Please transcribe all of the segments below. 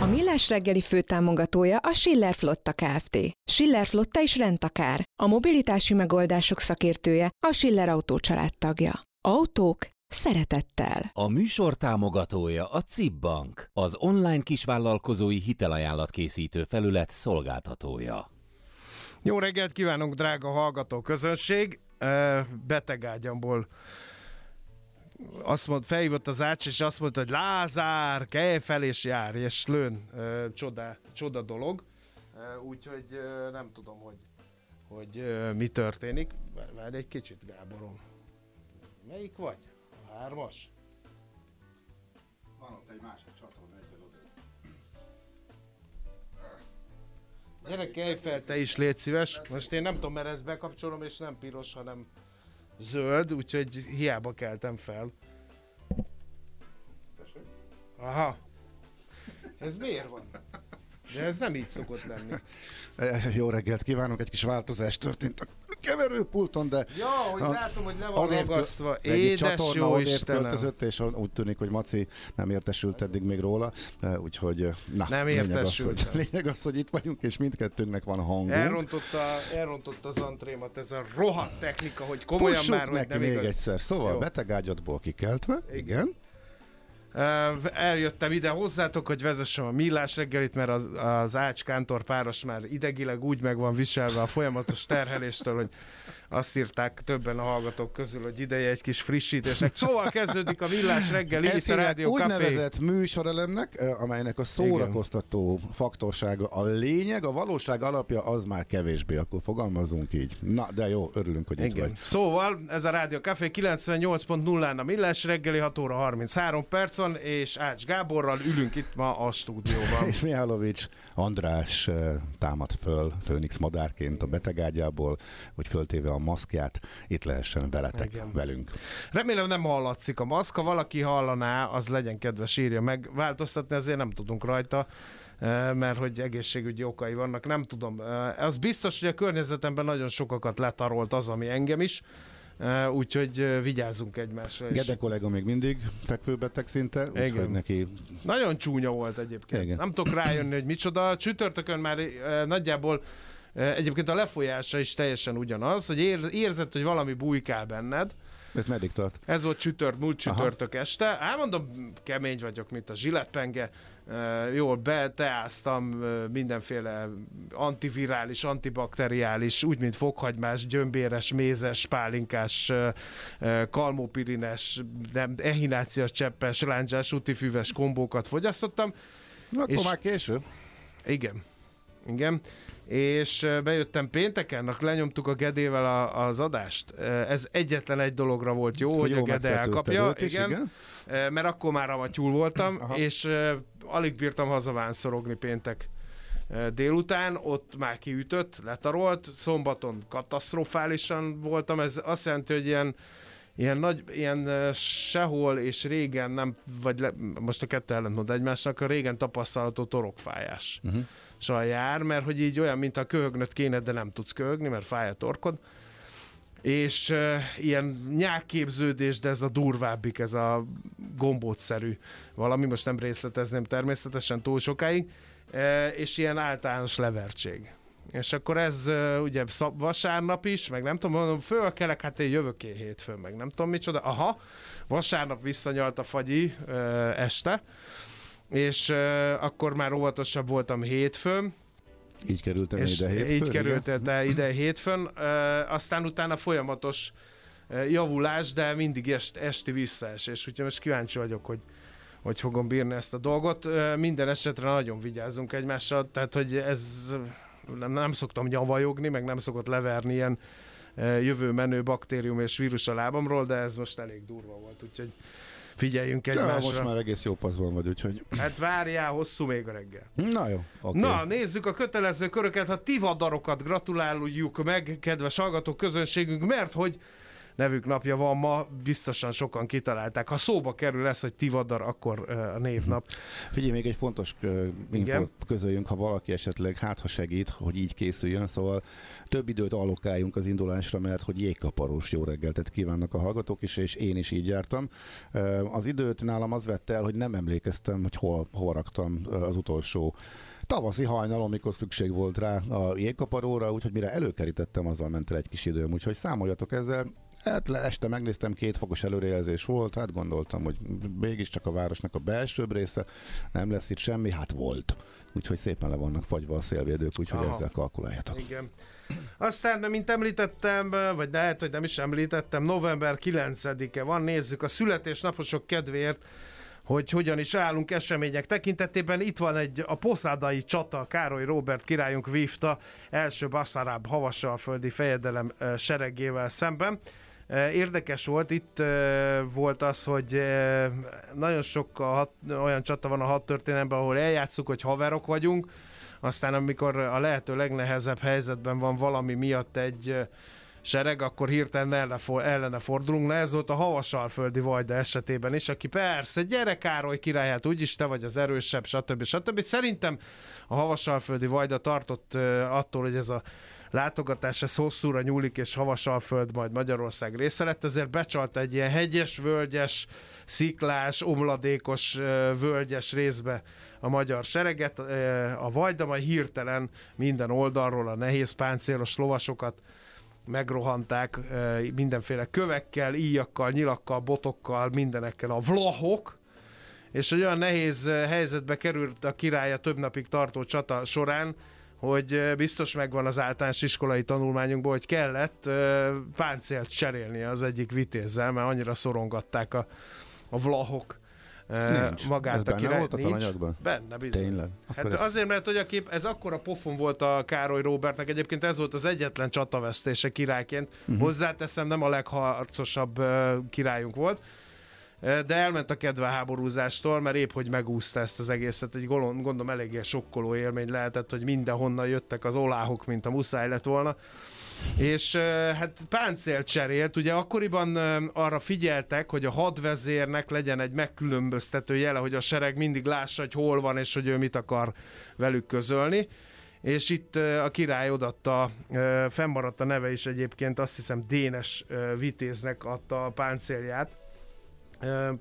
A Millás reggeli főtámogatója a Schiller Flotta Kft. Schiller Flotta is rendtakár. A mobilitási megoldások szakértője a Schiller Autó tagja. Autók szeretettel. A műsor támogatója a CIP Bank, az online kisvállalkozói hitelajánlat készítő felület szolgáltatója. Jó reggelt kívánunk, drága hallgató közönség! Betegágyamból azt mondta, felhívott az ács, és azt mondta, hogy Lázár, kelj fel és jár, és lőn, csoda, csoda dolog. Úgyhogy nem tudom, hogy, hogy mi történik. Várj egy kicsit, Gáborom. Melyik vagy? A hármas? Van ott egy másik csatorna, oda. Gyere, kelj fel, te is légy szíves. Most én nem tudom, mert ezt bekapcsolom, és nem piros, hanem zöld, úgyhogy hiába keltem fel. Aha. Ez miért van? De ez nem így szokott lenni. Jó reggelt kívánok, egy kis változás történt a keverőpulton, de... Ja, hogy a, látom, hogy le van ragasztva. Édes csatorna jó Istenem. költözött, és úgy tűnik, hogy Maci nem értesült eddig még róla, úgyhogy na, nem lényeg az, értesült. hogy, lényeg az, hogy itt vagyunk, és mindkettőnknek van hangunk. Elrontotta, elrontotta az antrémat ez a rohadt technika, hogy komolyan Fussuk már, hogy neki nem még igaz. egyszer. Szóval Jó. betegágyadból kikeltve, igen. Uh, eljöttem ide hozzátok, hogy vezessem a millás reggelit, mert az, az Ács Kántor páros már idegileg úgy meg van viselve a folyamatos terheléstől, hogy azt írták többen a hallgatók közül, hogy ideje egy kis frissítésnek. Szóval kezdődik a millás reggeli, Ez itt a Rádió Café. úgynevezett műsorelemnek, amelynek a szórakoztató faktorsága a lényeg, a valóság alapja az már kevésbé, akkor fogalmazunk így. Na, de jó, örülünk, hogy itt Igen. vagy. Szóval ez a Rádió Café 98.0-án a Millás reggeli, 6 óra 33 perc van, és Ács Gáborral ülünk itt ma a stúdióban. És Mihálovics András eh, támad föl Főnix madárként a betegágyából, hogy föltéve a maszkját, itt lehessen veletek, Igen. velünk. Remélem nem hallatszik a maszk, ha valaki hallaná, az legyen kedves, írja meg. Változtatni azért nem tudunk rajta, eh, mert hogy egészségügyi okai vannak, nem tudom. Eh, Az biztos, hogy a környezetemben nagyon sokakat letarolt az, ami engem is, úgyhogy vigyázzunk egymásra. és- Gede kollega még mindig fekvőbeteg szinte, úgyhogy neki Nagyon csúnya volt egyébként. Igen. Nem tudok rájönni, hogy micsoda. Csütörtökön már nagyjából egyébként a lefolyása is teljesen ugyanaz, hogy ér, érzed, hogy valami bújkál benned. Ez meddig tart? Ez volt csütört, múlt csütörtök este. Hát mondom, kemény vagyok, mint a zsilettpenge. E, jól beteáztam mindenféle antivirális, antibakteriális, úgy, mint fokhagymás, gyömbéres, mézes, pálinkás, kalmopirines, nem, ehináciás cseppes, lándzsás, útifüves kombókat fogyasztottam. Akkor És- már késő. Igen. Igen. És bejöttem pénteken, lenyomtuk a Gedével a, az adást. Ez egyetlen egy dologra volt jó, hogy, jól a Gede elkapja. is, igen. Ö, Mert akkor már amatyúl voltam, Aha. és alig bírtam hazavánszorogni péntek délután, ott már kiütött, letarolt, szombaton katasztrofálisan voltam, ez azt jelenti, hogy ilyen ilyen nagy, ilyen sehol és régen nem, vagy le, most a kettő ellentmond egymásnak, a régen tapasztalható torokfájás. Uh-huh. Jár, mert hogy így olyan, mint a köhögnöt kéne, de nem tudsz köhögni, mert fáj a torkod és uh, ilyen nyákképződés, de ez a durvábbik, ez a gombótszerű valami, most nem részletezném természetesen túl sokáig, uh, és ilyen általános levertség. És akkor ez uh, ugye szab, vasárnap is, meg nem tudom, mondom, fölkelek, hát én jövök én hétfőn, meg nem tudom micsoda. Aha, vasárnap visszanyalt a fagyi uh, este, és uh, akkor már óvatosabb voltam hétfőn, így kerültem ide hétfőn? Így kerültél ide hétfőn, uh, aztán utána folyamatos uh, javulás, de mindig est, esti visszaesés, úgyhogy most kíváncsi vagyok, hogy hogy fogom bírni ezt a dolgot. Uh, minden esetre nagyon vigyázunk egymással, tehát hogy ez nem, nem szoktam nyavajogni, meg nem szokott leverni ilyen jövő menő baktérium és vírus a lábamról, de ez most elég durva volt, úgyhogy figyeljünk egymásra. Ja, most már egész jó paszban vagy, úgyhogy... Hát várjál, hosszú még a reggel. Na jó, okay. Na, nézzük a kötelező köröket, ha tivadarokat gratuláljuk meg, kedves hallgatók közönségünk, mert hogy nevük napja van ma, biztosan sokan kitalálták. Ha szóba kerül lesz, hogy Tivadar, akkor a névnap. Figyelj, még egy fontos infót közöljünk, ha valaki esetleg, hát ha segít, hogy így készüljön, szóval több időt allokáljunk az indulásra, mert hogy jégkaparós jó reggeltet kívánnak a hallgatók is, és én is így jártam. Az időt nálam az vette el, hogy nem emlékeztem, hogy hol, hol raktam az utolsó tavaszi hajnal, amikor szükség volt rá a jégkaparóra, úgyhogy mire előkerítettem, azzal ment el egy kis időm, úgyhogy számoljatok ezzel, Hát este megnéztem, két fokos előrejelzés volt, hát gondoltam, hogy mégiscsak a városnak a belsőbb része, nem lesz itt semmi, hát volt. Úgyhogy szépen le vannak fagyva a szélvédők, úgyhogy Aha. ezzel kalkuláljatok. Igen. Aztán, mint említettem, vagy lehet, hogy nem is említettem, november 9-e van, nézzük a születésnaposok kedvéért, hogy hogyan is állunk események tekintetében. Itt van egy a poszádai csata, Károly Robert királyunk vívta első Baszaráb havasalföldi fejedelem seregével szemben. Érdekes volt, itt volt az, hogy nagyon sok hat, olyan csata van a hat történelemben, ahol eljátszuk, hogy haverok vagyunk, aztán amikor a lehető legnehezebb helyzetben van valami miatt egy sereg, akkor hirtelen ellene, fordulunk. Na ez volt a havasalföldi Vajda esetében is, aki persze, gyere Károly királyát, úgyis te vagy az erősebb, stb. stb. Szerintem a havasalföldi Vajda tartott attól, hogy ez a látogatás ez hosszúra nyúlik, és Havasalföld majd Magyarország része lett, ezért becsalt egy ilyen hegyes, völgyes, sziklás, omladékos, völgyes részbe a magyar sereget. A Vajda majd hirtelen minden oldalról a nehéz páncélos lovasokat megrohanták mindenféle kövekkel, íjakkal, nyilakkal, botokkal, mindenekkel a vlahok, és hogy olyan nehéz helyzetbe került a királya több napig tartó csata során, hogy biztos megvan az általános iskolai tanulmányunkból, hogy kellett páncélt cserélni az egyik vitézzel, mert annyira szorongatták a, a vlahok Nincs. magát ez a király. volt a tananyagban? Benne, bizony. Tényleg? hát ez... azért, mert hogy a kép, ez akkora pofon volt a Károly Robertnek, egyébként ez volt az egyetlen csatavesztése királyként. Uh-huh. Hozzáteszem, nem a legharcosabb uh, királyunk volt, de elment a kedve a háborúzástól, mert épp hogy megúszta ezt az egészet. Egy golon, gondom eléggé sokkoló élmény lehetett, hogy mindenhonnan jöttek az oláhok, mint a muszáj lett volna. És hát páncélt cserélt, ugye akkoriban arra figyeltek, hogy a hadvezérnek legyen egy megkülönböztető jele, hogy a sereg mindig lássa, hogy hol van, és hogy ő mit akar velük közölni és itt a király odatta, fennmaradt a neve is egyébként, azt hiszem Dénes vitéznek adta a páncélját, Uh,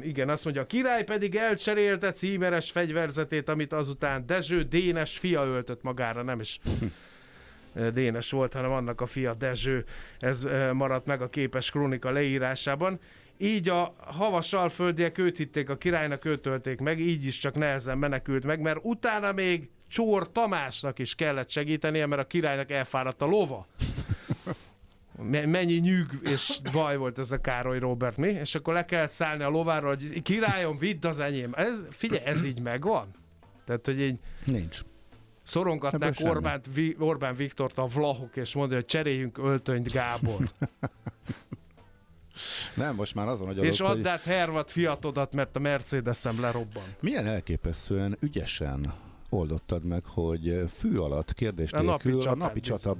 igen, azt mondja, a király pedig elcserélte címeres fegyverzetét, amit azután Dezső Dénes fia öltött magára, nem is Dénes volt, hanem annak a fia Dezső. Ez maradt meg a képes krónika leírásában. Így a havas alföldiek őt hitték a királynak, őt ölték meg, így is csak nehezen menekült meg, mert utána még Csór Tamásnak is kellett segítenie, mert a királynak elfáradt a lova mennyi nyűg és baj volt ez a Károly Robert, mi? És akkor le kellett szállni a lováról, hogy királyom, vidd az enyém. Ez, figyelj, ez így megvan? Tehát, hogy így... Nincs. Szorongatnák Orbán, Vi, Orbán Viktort a vlahok, és mondja, hogy cseréljünk öltönyt Gábor. Nem, most már azon hogy És add át hogy... Hervat fiatodat, mert a Mercedes-em lerobban. Milyen elképesztően ügyesen oldottad meg, hogy fű alatt kérdés nélkül a napi, a napi csata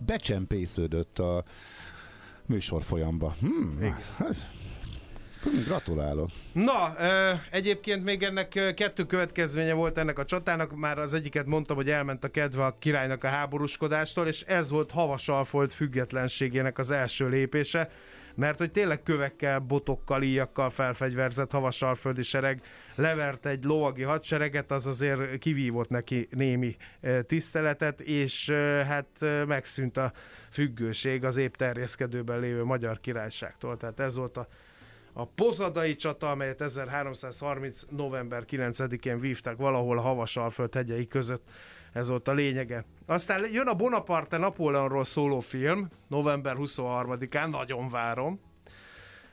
becsempésződött a műsor folyamba. Hmm, ez Gratulálok. Na, egyébként még ennek kettő következménye volt ennek a csatának, már az egyiket mondtam, hogy elment a kedve a királynak a háborúskodástól, és ez volt Havasalfold függetlenségének az első lépése, mert hogy tényleg kövekkel, botokkal, íjakkal felfegyverzett havasalföldi sereg levert egy lovagi hadsereget, az azért kivívott neki némi ö, tiszteletet, és ö, hát ö, megszűnt a függőség az épp terjeszkedőben lévő magyar királyságtól. Tehát ez volt a a pozadai csata, amelyet 1330. november 9-én vívták valahol a Havasalföld hegyei között. Ez volt a lényege. Aztán jön a Bonaparte Napóleonról szóló film, november 23-án, nagyon várom.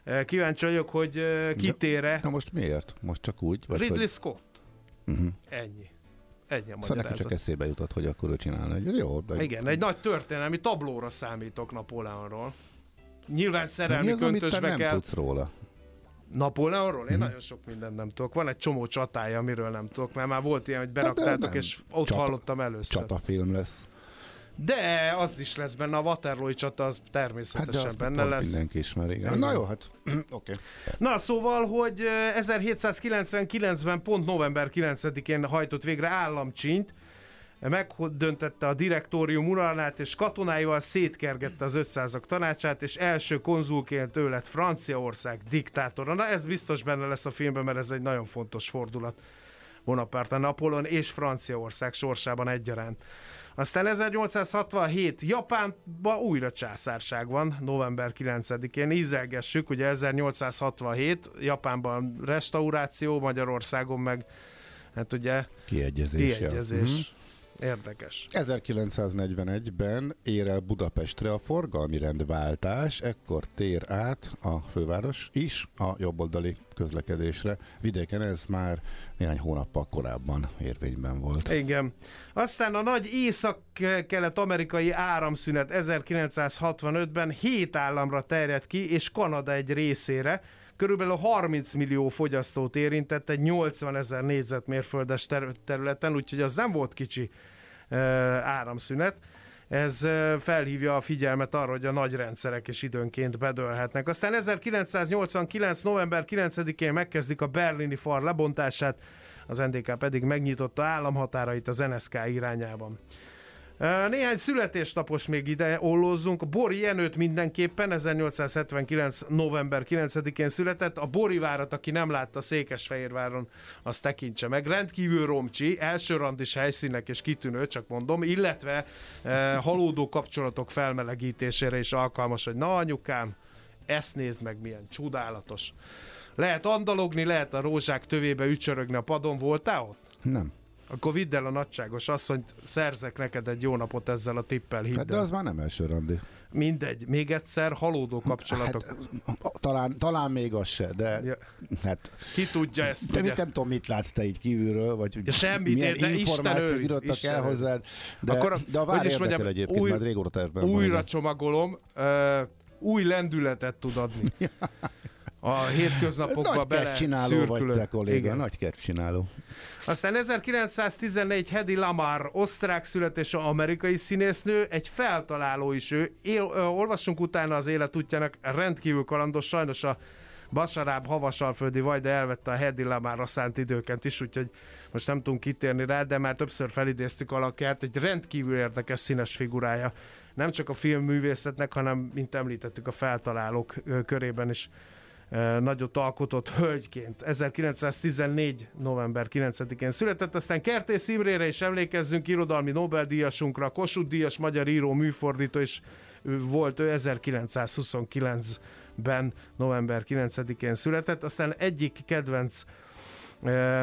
Eh, Kíváncsi vagyok, hogy eh, kitére Na most miért? Most csak úgy? Vagy Ridley hogy... Scott. Uh-huh. Ennyi. Ennyi a Szóval magyarázat. csak eszébe jutott, hogy akkor ő csinálna. egy- Jó, de... Igen, egy nagy történelmi tablóra számítok Napóleonról. Nyilván De szerelmi mi az, köntösbe nem kell. tudsz róla? Napóleonról? Én nagyon sok mindent nem tudok. Van egy csomó csatája, amiről nem tudok, mert már volt ilyen, hogy beraktátok, nem. és ott Csata- hallottam először. Csatafilm lesz. De az is lesz benne, a Waterloo csata az Hát természetesen azt benne pont lesz. mindenki ismer, igen. Na jó, hát oké. Na szóval, hogy ö, 1799-ben pont november 9-én hajtott végre államcsínyt, megdöntette a direktórium uralmát, és katonáival szétkergette az 500-ak tanácsát, és első konzulként ő lett Franciaország diktátora. Na ez biztos benne lesz a filmben, mert ez egy nagyon fontos fordulat. Bonaparte Napolon és Franciaország sorsában egyaránt. Aztán 1867 Japánban újra császárság van, november 9-én. Ízelgessük, ugye 1867 Japánban restauráció, Magyarországon meg hát ugye Kiegyezés. ja. kiegyezés. Mhm. Érdekes. 1941-ben ér el Budapestre a forgalmi rendváltás, ekkor tér át a főváros is a jobboldali közlekedésre. Vidéken ez már néhány hónappal korábban érvényben volt. Igen. Aztán a nagy észak-kelet-amerikai áramszünet 1965-ben 7 államra terjedt ki, és Kanada egy részére. Körülbelül 30 millió fogyasztót érintett egy 80 ezer négyzetmérföldes ter- területen, úgyhogy az nem volt kicsi uh, áramszünet. Ez felhívja a figyelmet arra, hogy a nagy rendszerek is időnként bedőlhetnek. Aztán 1989. november 9-én megkezdik a berlini fal lebontását, az NDK pedig megnyitotta államhatárait az NSK irányában. Néhány születésnapos még ide ollózzunk. Bori Jenőt mindenképpen 1879. november 9-én született. A Bori várat, aki nem látta Székesfehérváron, az tekintse meg. Rendkívül romcsi, elsőrandis helyszínek és kitűnő, csak mondom, illetve e, halódó kapcsolatok felmelegítésére is alkalmas, hogy na anyukám, ezt nézd meg, milyen csodálatos. Lehet andalogni, lehet a rózsák tövébe ücsörögni a padon. Voltál ott? Nem. Akkor vidd el a nagyságos asszonyt, szerzek neked egy jó napot ezzel a tippel, hidd Hát de az már nem első randi. Mindegy, még egyszer, halódó kapcsolatok. Hát, talán, talán még az se, de Ja. hát Ki tudja ezt, de ugye? nem tudom, mit látsz te így kívülről, vagy Ja, semmit, milyen de információk jutottak Isten el hozzád, de, Akkor a- de a vár érdekel mondjam, egyébként, új- már régóta tervben. Újra igen. csomagolom, ö, új lendületet tud adni. A hétköznapokba Nagy bele kedvcsináló vagy szürkülök. te, kolléga, Igen. nagy kedvcsináló. Aztán 1914 Hedy Lamar, osztrák születésű amerikai színésznő, egy feltaláló is ő. Él, ö, olvassunk utána az élet útjának, rendkívül kalandos, sajnos a Basaráb havasalföldi Vajda elvette a Hedy Lamarra szánt időket is, úgyhogy most nem tudunk kitérni rá, de már többször felidéztük alakját, egy rendkívül érdekes színes figurája. Nem csak a filmművészetnek, hanem, mint említettük, a feltalálók körében is nagyot alkotott hölgyként. 1914. november 9-én született, aztán Kertész Imrére is emlékezzünk, irodalmi Nobel-díjasunkra, Kossuth díjas magyar író, műfordító is volt, ő 1929-ben november 9-én született, aztán egyik kedvenc ö,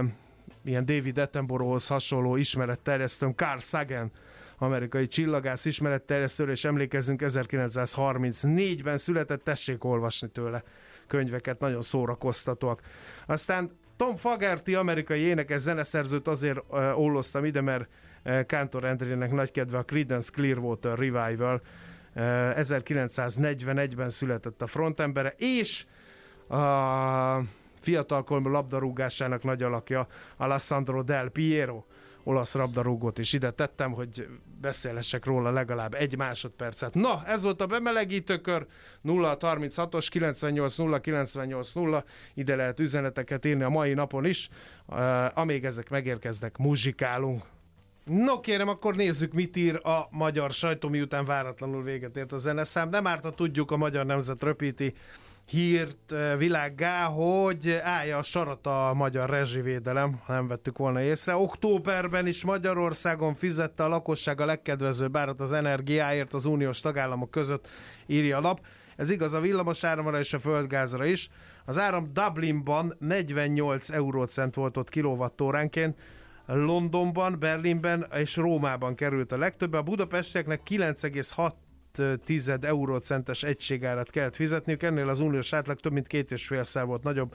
ilyen David Attenboroughhoz hasonló ismeretterjesztőm, Carl Sagan, amerikai csillagász ismeretterjesztőre, és emlékezzünk 1934-ben született, tessék olvasni tőle könyveket, nagyon szórakoztatóak. Aztán Tom Fagerty, amerikai énekes zeneszerzőt azért uh, ide, mert uh, Kántor Endrének nagy kedve a Creedence Clearwater Revival. Uh, 1941-ben született a frontembere, és a fiatalkorban labdarúgásának nagy alakja Alessandro Del Piero, olasz labdarúgót is ide tettem, hogy beszélhessek róla legalább egy másodpercet. Na, ez volt a bemelegítőkör, 0 36-os 98 0 98 0, ide lehet üzeneteket írni a mai napon is, uh, amíg ezek megérkeznek, muzsikálunk. No kérem, akkor nézzük, mit ír a magyar sajtó, miután váratlanul véget ért a zeneszám. Nem árt, tudjuk, a Magyar Nemzet röpíti hírt világgá, hogy állja a sarat a magyar rezsivédelem, ha nem vettük volna észre. Októberben is Magyarországon fizette a lakosság a legkedvezőbb árat az energiáért az uniós tagállamok között, írja a lap. Ez igaz a villamos áramra és a földgázra is. Az áram Dublinban 48 eurócent volt ott kilovattóránként, Londonban, Berlinben és Rómában került a legtöbb. A budapestieknek 9,6 eurócentes egységárat kellett fizetniük, ennél az uniós átlag több mint két és félszer volt nagyobb,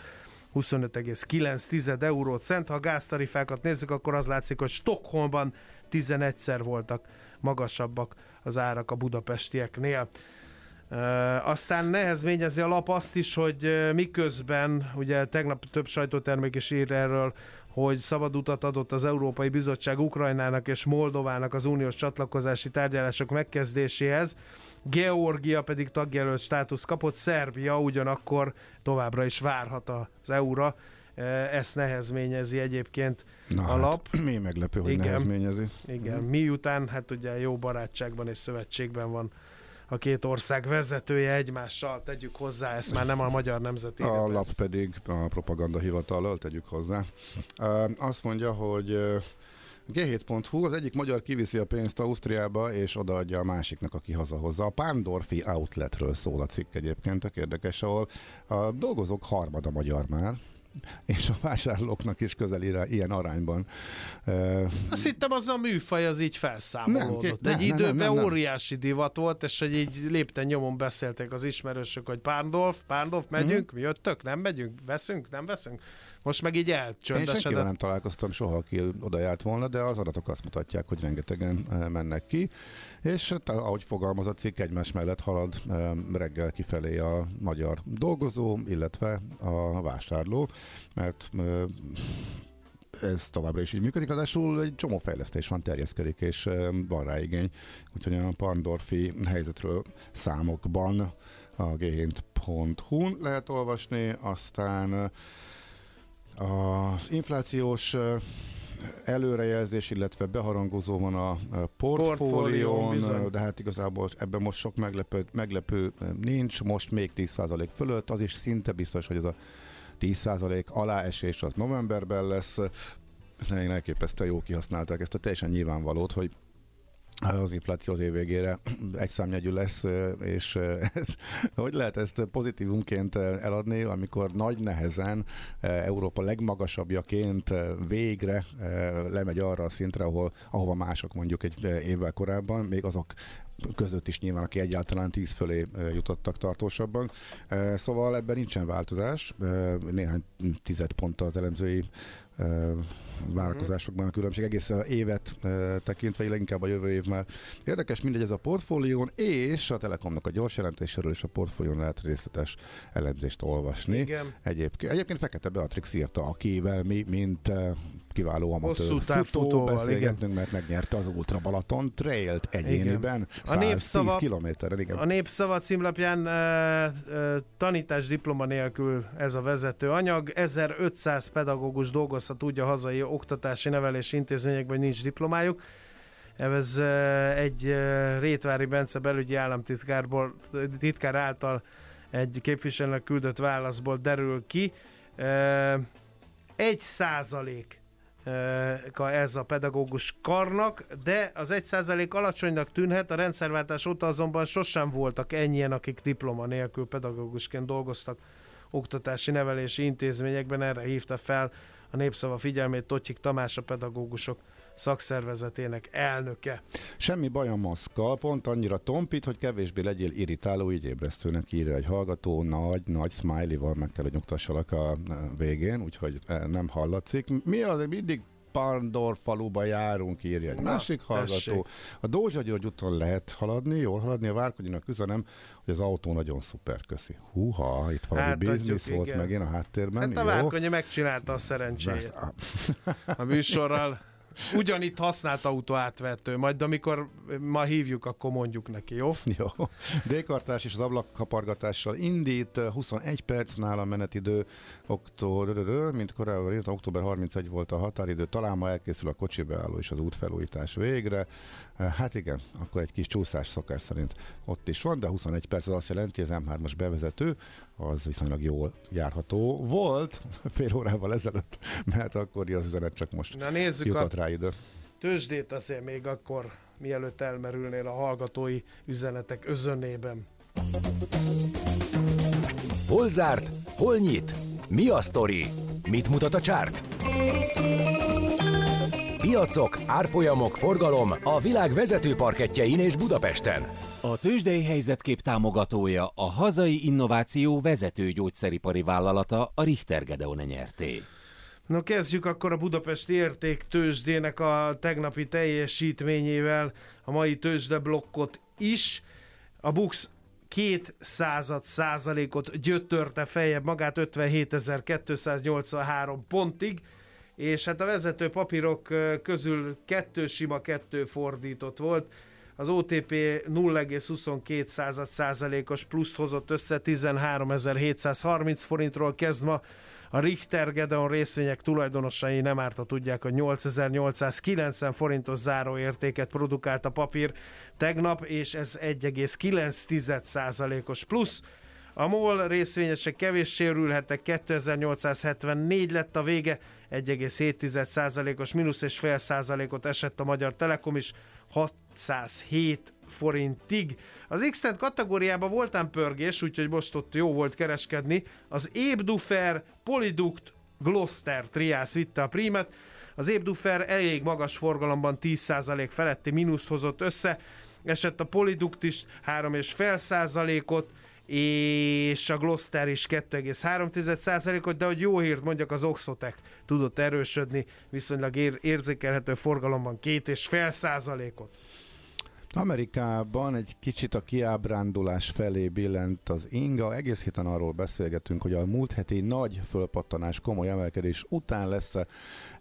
25,9 eurócent. Ha gáztarifákat nézzük, akkor az látszik, hogy Stockholmban 11-szer voltak magasabbak az árak a budapestieknél. Uh, aztán nehezményezi a lap azt is, hogy miközben, ugye tegnap több sajtótermék is ír erről, hogy szabad utat adott az Európai Bizottság Ukrajnának és Moldovának az uniós csatlakozási tárgyalások megkezdéséhez. Georgia pedig tagjelölt státusz kapott, Szerbia ugyanakkor továbbra is várhat az EU-ra. E, ezt nehezményezi egyébként Na a hát, lap. Mi meglepő, hogy igen, nehezményezi. Igen, hmm. miután hát ugye jó barátságban és szövetségben van a két ország vezetője egymással, tegyük hozzá, ezt már nem a magyar nemzeti. A lap pedig a propaganda hivatallal, tegyük hozzá. Azt mondja, hogy G7.hu, az egyik magyar kiviszi a pénzt Ausztriába, és odaadja a másiknak, aki hazahozza. A Pándorfi Outletről szól a cikk egyébként, tök érdekes, ahol a dolgozók harmada magyar már, és a vásárlóknak is közel ilyen arányban. Azt hittem az a műfaj az így felszámolódott. Nem, Egy nem, időben nem, nem, óriási divat volt, és hogy így lépten nyomon beszélték az ismerősök, hogy Pándorf, Pándorf, megyünk, mm-hmm. mi jöttök, nem megyünk, veszünk, nem veszünk. Most meg így elcsöndesedett. Én senkivel nem találkoztam soha, aki oda járt volna, de az adatok azt mutatják, hogy rengetegen mennek ki és hát, ahogy fogalmaz a cikk, egymás mellett halad reggel kifelé a magyar dolgozó, illetve a vásárló, mert ez továbbra is így működik, adásul egy csomó fejlesztés van, terjeszkedik, és van rá igény. Úgyhogy a Pandorfi helyzetről számokban a g lehet olvasni, aztán az inflációs előrejelzés, illetve beharangozó van a portfólión, de hát igazából ebben most sok meglepő, meglepő nincs, most még 10% fölött, az is szinte biztos, hogy ez a 10% aláesés az novemberben lesz. Szerintem elképesztően jó kihasználták ezt a teljesen nyilvánvalót, hogy az infláció az év végére egy számjegyű lesz, és ez, hogy lehet ezt pozitívumként eladni, amikor nagy nehezen Európa legmagasabbjaként végre lemegy arra a szintre, ahol, ahova mások mondjuk egy évvel korábban, még azok között is nyilván, aki egyáltalán 10 fölé jutottak tartósabban. Szóval ebben nincsen változás, néhány tized pont az elemzői várakozásokban a különbség, egész évet tekintve, leginkább a jövő év már. Érdekes mindegy ez a portfólión, és a Telekomnak a gyors jelentéséről és a portfólión lehet részletes elemzést olvasni. Igen. Egyébként, egyébként Fekete Beatrix írta, akivel mi, mint kiváló amatőr futó beszélgetünk, mert megnyerte az Ultra Balaton Trailt egyéniben igen. a népszava, kilométeren. Igen. A Népszava címlapján e, e, tanítás diploma nélkül ez a vezető anyag. 1500 pedagógus dolgozhat úgy a hazai oktatási nevelési intézményekben, hogy nincs diplomájuk. Ez egy Rétvári Bence belügyi államtitkárból, titkár által egy képviselőnek küldött válaszból derül ki. Egy százalék ez a pedagógus karnak, de az 1% alacsonynak tűnhet, a rendszerváltás óta azonban sosem voltak ennyien, akik diploma nélkül pedagógusként dolgoztak. Oktatási nevelési intézményekben, erre hívta fel a népszava figyelmét Totyik Tamás a pedagógusok szakszervezetének elnöke. Semmi baj a maszkkal, pont annyira tompít, hogy kevésbé legyél irritáló, így ébresztőnek írja egy hallgató, nagy, nagy smiley-val meg kell, hogy nyugtassalak a végén, úgyhogy eh, nem hallatszik. Mi az, mindig Pandor faluba járunk, írja egy Na, másik hallgató. Tessék. A Dózsa György úton lehet haladni, jól haladni, a Várkonyinak üzenem, hogy az autó nagyon szuper, köszi. Húha, itt valami hát, biznisz volt igen. megint a háttérben. Hát a Várkonyi megcsinálta a szerencséjét. a műsorral ugyanitt használt autó átvető, majd amikor ma hívjuk, akkor mondjuk neki, jó? Jó. D-kartás és az ablakkapargatással indít, 21 perc nála menetidő, október, mint korábban írt, október 31 volt a határidő, talán ma elkészül a kocsi beálló és az útfelújítás végre. Hát igen, akkor egy kis csúszás szokás szerint ott is van, de 21 perc az azt jelenti, az M3-as bevezető, az viszonylag jól járható volt fél órával ezelőtt, mert akkor az üzenet csak most Na nézzük jutott a rá idő. tőzsdét azért még akkor, mielőtt elmerülnél a hallgatói üzenetek özönében. Hol zárt? Hol nyit? Mi a sztori? Mit mutat a csárt? Piacok, árfolyamok, forgalom a világ vezető parketjein és Budapesten. A tőzsdei helyzetkép támogatója a hazai innováció vezető gyógyszeripari vállalata a Richter Gedeon nyerté. No kezdjük akkor a Budapesti Érték tőzsdének a tegnapi teljesítményével a mai tőzsdeblokkot is. A Bux két század százalékot gyötörte feljebb magát 57.283 pontig, és hát a vezető papírok közül kettő sima, kettő fordított volt. Az OTP 0,22 század százalékos pluszt hozott össze 13.730 forintról kezd ma a Richter Gedeon részvények tulajdonosai nem árta tudják, hogy 8890 forintos záróértéket produkált a papír tegnap, és ez 1,9%-os plusz. A MOL részvényesek kevés sérülhettek, 2874 lett a vége, 1,7%-os mínusz és fél százalékot esett a Magyar Telekom is, 607 forintig. Az x kategóriában voltán pörgés, úgyhogy most ott jó volt kereskedni. Az Ébdufer, Polyduct, Gloster triász vitte a prímet. Az Ébdufer elég magas forgalomban 10% feletti mínusz hozott össze, esett a Polyduct is 3,5%-ot, és a Gloster is 2,3%-ot, de hogy jó hírt mondjak, az Oxotec tudott erősödni, viszonylag ér- érzékelhető forgalomban 2,5%-ot. Amerikában egy kicsit a kiábrándulás felé billent az inga. Egész héten arról beszélgetünk, hogy a múlt heti nagy fölpattanás, komoly emelkedés után lesz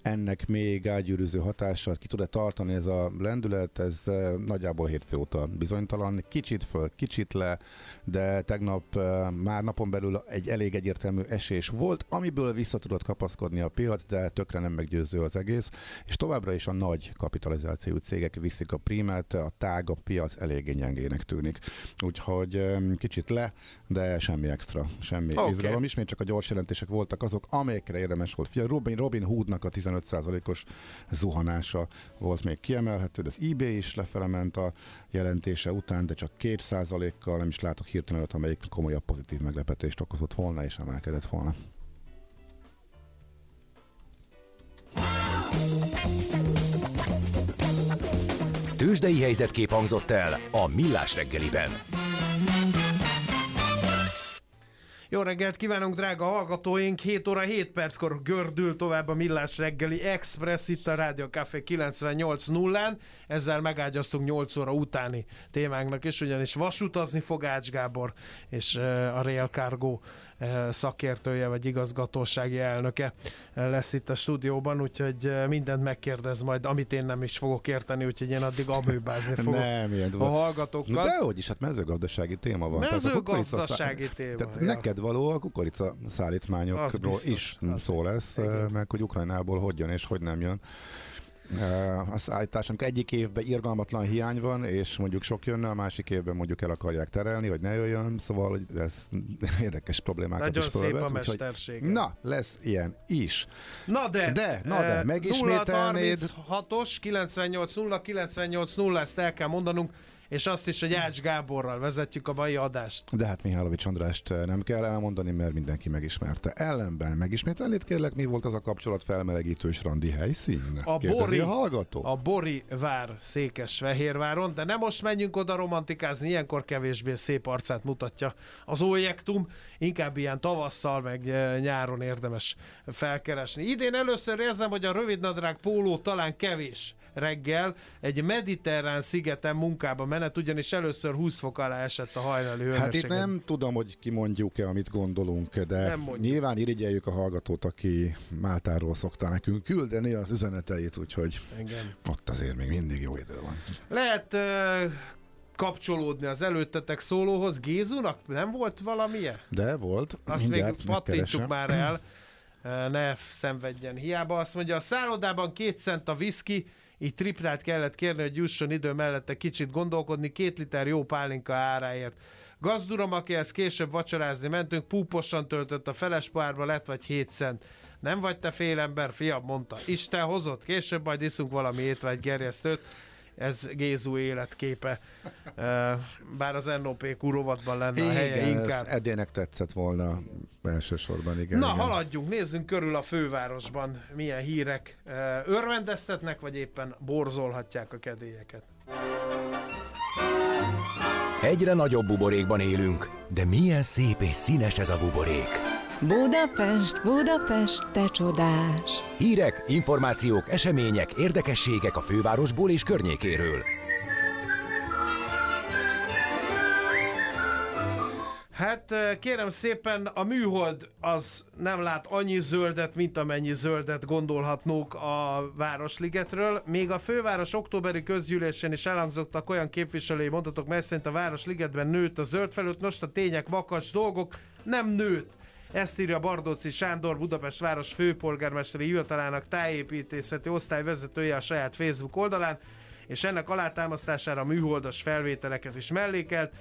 ennek még ágyűrűző hatása, ki tud-e tartani ez a lendület, ez eh, nagyjából hétfő óta bizonytalan, kicsit föl, kicsit le, de tegnap eh, már napon belül egy elég egyértelmű esés volt, amiből vissza tudott kapaszkodni a piac, de tökre nem meggyőző az egész, és továbbra is a nagy kapitalizációjú cégek viszik a prímet, a tágabb piac eléggé gyengének tűnik. Úgyhogy eh, kicsit le, de semmi extra, semmi okay. izgalom. Ismét csak a gyors jelentések voltak azok, amelyekre érdemes volt figyelni. Robin, Robin Hoodnak a 15%-os zuhanása volt még kiemelhető, de az eBay is lefele ment a jelentése után, de csak 2%-kal nem is látok hirtelen olyat, amelyik komolyabb pozitív meglepetést okozott volna és emelkedett volna. Tőzsdei helyzetkép hangzott el a Millás reggeliben. Jó reggelt kívánunk, drága hallgatóink! 7 óra 7 perckor gördül tovább a Millás reggeli Express itt a Rádió Café 98.0-án. Ezzel megágyaztunk 8 óra utáni témánknak is, ugyanis vasutazni fog Ács Gábor és a Rail Cargo szakértője vagy igazgatósági elnöke eh, lesz itt a stúdióban, úgyhogy eh, mindent megkérdez majd, amit én nem is fogok érteni, úgyhogy én addig amőbázni fogok Nem, ilyen a hallgatókkal. Na dehogy is, hát mezőgazdasági téma van. Mezőgazdasági szá- téma, Tehát ja. neked való a kukorica szállítmányokról biztos, is szó lesz, meg hogy Ukrajnából hogy jön és hogy nem jön. Eh, A szállítás, amikor egyik évben irgalmatlan hiány van, és mondjuk sok jönne, a másik évben mondjuk el akarják terelni, hogy ne jöjjön, szóval hogy ez érdekes problémákat Nagyon is szép a mestersége. Na, lesz ilyen is. Na de, De, na de, eh, megismételnéd? 036-os, 98-0, 98-0, ezt el kell mondanunk, és azt is, hogy Ács Gáborral vezetjük a mai adást. De hát Mihálovics Andrást eh, nem kell elmondani, mert mindenki megismerte. Ellenben megismételnéd kérlek, mi volt az a kapcsolat felmelegítős randi helyszín? A Kérdezi Bori, a hallgató? a Bori vár Székesfehérváron, de nem most menjünk oda romantikázni, ilyenkor kevésbé szép arcát mutatja az Ójektum, inkább ilyen tavasszal, meg eh, nyáron érdemes felkeresni. Idén először érzem, hogy a rövidnadrág póló talán kevés reggel egy mediterrán szigeten munkába menet, ugyanis először 20 fok alá esett a hajnali Hát itt nem tudom, hogy kimondjuk-e, amit gondolunk, de nyilván irigyeljük a hallgatót, aki Máltáról szokta nekünk küldeni az üzeneteit, úgyhogy Igen. ott azért még mindig jó idő van. Lehet uh, kapcsolódni az előttetek szólóhoz. Gézunak nem volt valamilyen? De volt. Azt még pattintsuk már el, ne szenvedjen hiába. Azt mondja, a szállodában két cent a viszki, így triplát kellett kérni, hogy jusson idő mellette kicsit gondolkodni, két liter jó pálinka áráért. Gazdurom, akihez később vacsorázni mentünk, púposan töltött a feles párba, lett vagy 7 cent. Nem vagy te félember, fiam, mondta. Isten hozott, később majd iszunk valami étvágy gerjesztőt ez Gézu életképe. Bár az NOP rovatban lenne igen, a helye inkább. Edének tetszett volna elsősorban, igen. Na, igen. haladjunk, nézzünk körül a fővárosban, milyen hírek örvendeztetnek, vagy éppen borzolhatják a kedélyeket. Egyre nagyobb buborékban élünk, de milyen szép és színes ez a buborék. Budapest, Budapest, te csodás! Hírek, információk, események, érdekességek a fővárosból és környékéről. Hát kérem szépen, a műhold az nem lát annyi zöldet, mint amennyi zöldet gondolhatnók a Városligetről. Még a főváros októberi közgyűlésen is elhangzottak olyan képviselői mondatok, mely szerint a Városligetben nőtt a zöld felőtt. Most a tények makas dolgok nem nőtt. Ezt írja Bardóci Sándor, Budapest város főpolgármesteri hivatalának tájépítészeti osztályvezetője a saját Facebook oldalán, és ennek alátámasztására műholdas felvételeket is mellékelt,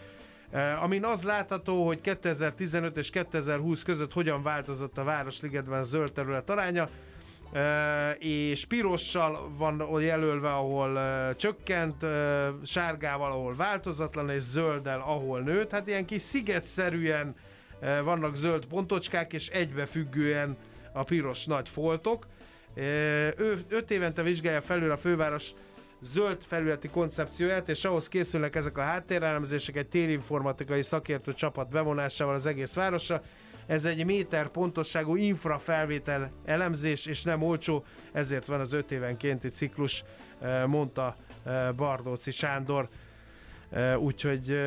eh, amin az látható, hogy 2015 és 2020 között hogyan változott a Városligetben zöld terület aránya, Uh, és pirossal van jelölve, ahol uh, csökkent, sárgával, ahol változatlan, és zölddel, ahol nőtt. Hát ilyen kis szigetszerűen vannak zöld pontocskák, és egybefüggően a piros nagy foltok. Eh, ő öt évente vizsgálja felül a főváros zöld felületi koncepcióját, és ahhoz készülnek ezek a háttérelemzések egy térinformatikai szakértő csapat bevonásával az egész városra. Ez egy méter pontosságú infrafelvétel elemzés, és nem olcsó, ezért van az öt évenkénti ciklus, eh, mondta Bardóci Sándor. Úgyhogy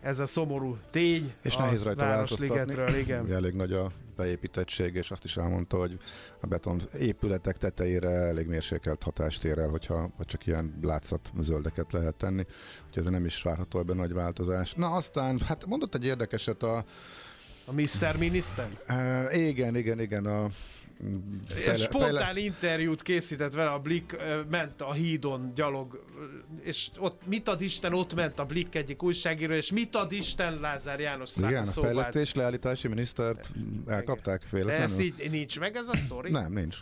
ez a szomorú tény. És nehéz rajta változtatni. Igen. Elég nagy a beépítettség, és azt is elmondta, hogy a beton épületek tetejére elég mérsékelt hatást ér el, hogyha vagy csak ilyen látszat zöldeket lehet tenni. Úgyhogy ez nem is várható ebben nagy változás. Na aztán, hát mondott egy érdekeset a a Mr. Minister? Uh, igen, igen, igen. A Fejle, spontán fejleszt... interjút készített vele, a Blik ment a hídon gyalog, és ott mit ad Isten, ott ment a Blik egyik újságíró, és mit ad Isten Lázár János Igen, a fejlesztés leállítási minisztert elkapták véletlenül. ez így nincs meg ez a sztori? Nem, nincs.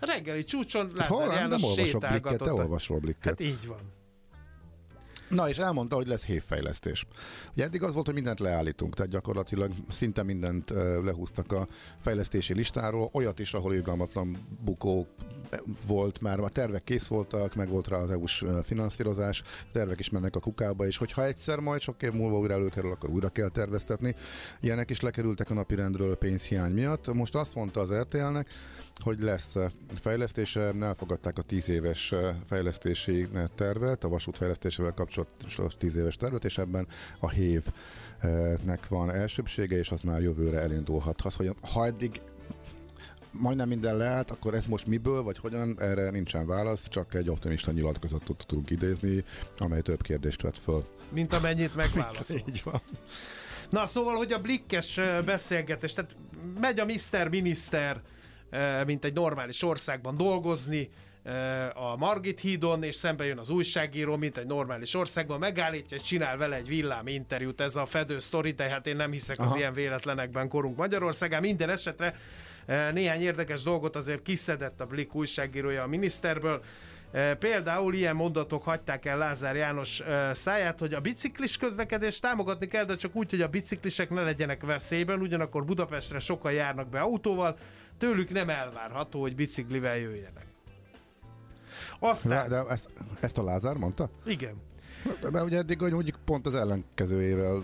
A reggeli csúcson hát Lázár hát, János nem olvasok blikket, te olvasol blikket. Hát így van. Na, és elmondta, hogy lesz hévfejlesztés. Ugye eddig az volt, hogy mindent leállítunk, tehát gyakorlatilag szinte mindent lehúztak a fejlesztési listáról, olyat is, ahol irgalmatlan bukó volt már, a tervek kész voltak, meg volt rá az EU-s finanszírozás, tervek is mennek a kukába, és hogyha egyszer majd sok év múlva újra előkerül, akkor újra kell terveztetni. Ilyenek is lekerültek a napirendről pénzhiány miatt. Most azt mondta az RTL-nek, hogy lesz fejlesztése, elfogadták a 10 éves fejlesztési tervet, a vasút fejlesztésével kapcsolatos 10 éves tervet, és ebben a hévnek van elsőbsége, és az már jövőre elindulhat. Az, hogy ha eddig majdnem minden leállt, akkor ez most miből, vagy hogyan, erre nincsen válasz, csak egy optimista nyilatkozatot tudunk idézni, amely több kérdést vett föl. Mint amennyit megválaszol. Így van. Na szóval, hogy a blikkes beszélgetés, tehát megy a Mr. Minister, mint egy normális országban dolgozni, a Margit hídon, és szembe jön az újságíró, mint egy normális országban, megállítja, és csinál vele egy villám interjút, ez a fedő sztori, tehát én nem hiszek Aha. az ilyen véletlenekben korunk Magyarországán. Minden esetre néhány érdekes dolgot azért kiszedett a Blik újságírója a miniszterből. Például ilyen mondatok hagyták el Lázár János száját, hogy a biciklis közlekedést támogatni kell, de csak úgy, hogy a biciklisek ne legyenek veszélyben, ugyanakkor Budapestre sokan járnak be autóval, tőlük nem elvárható, hogy biciklivel jöjjenek. Aztán... De, de ezt, ezt a Lázár mondta? Igen. Mert ugye eddig hogy mondjuk pont az ellenkezőjével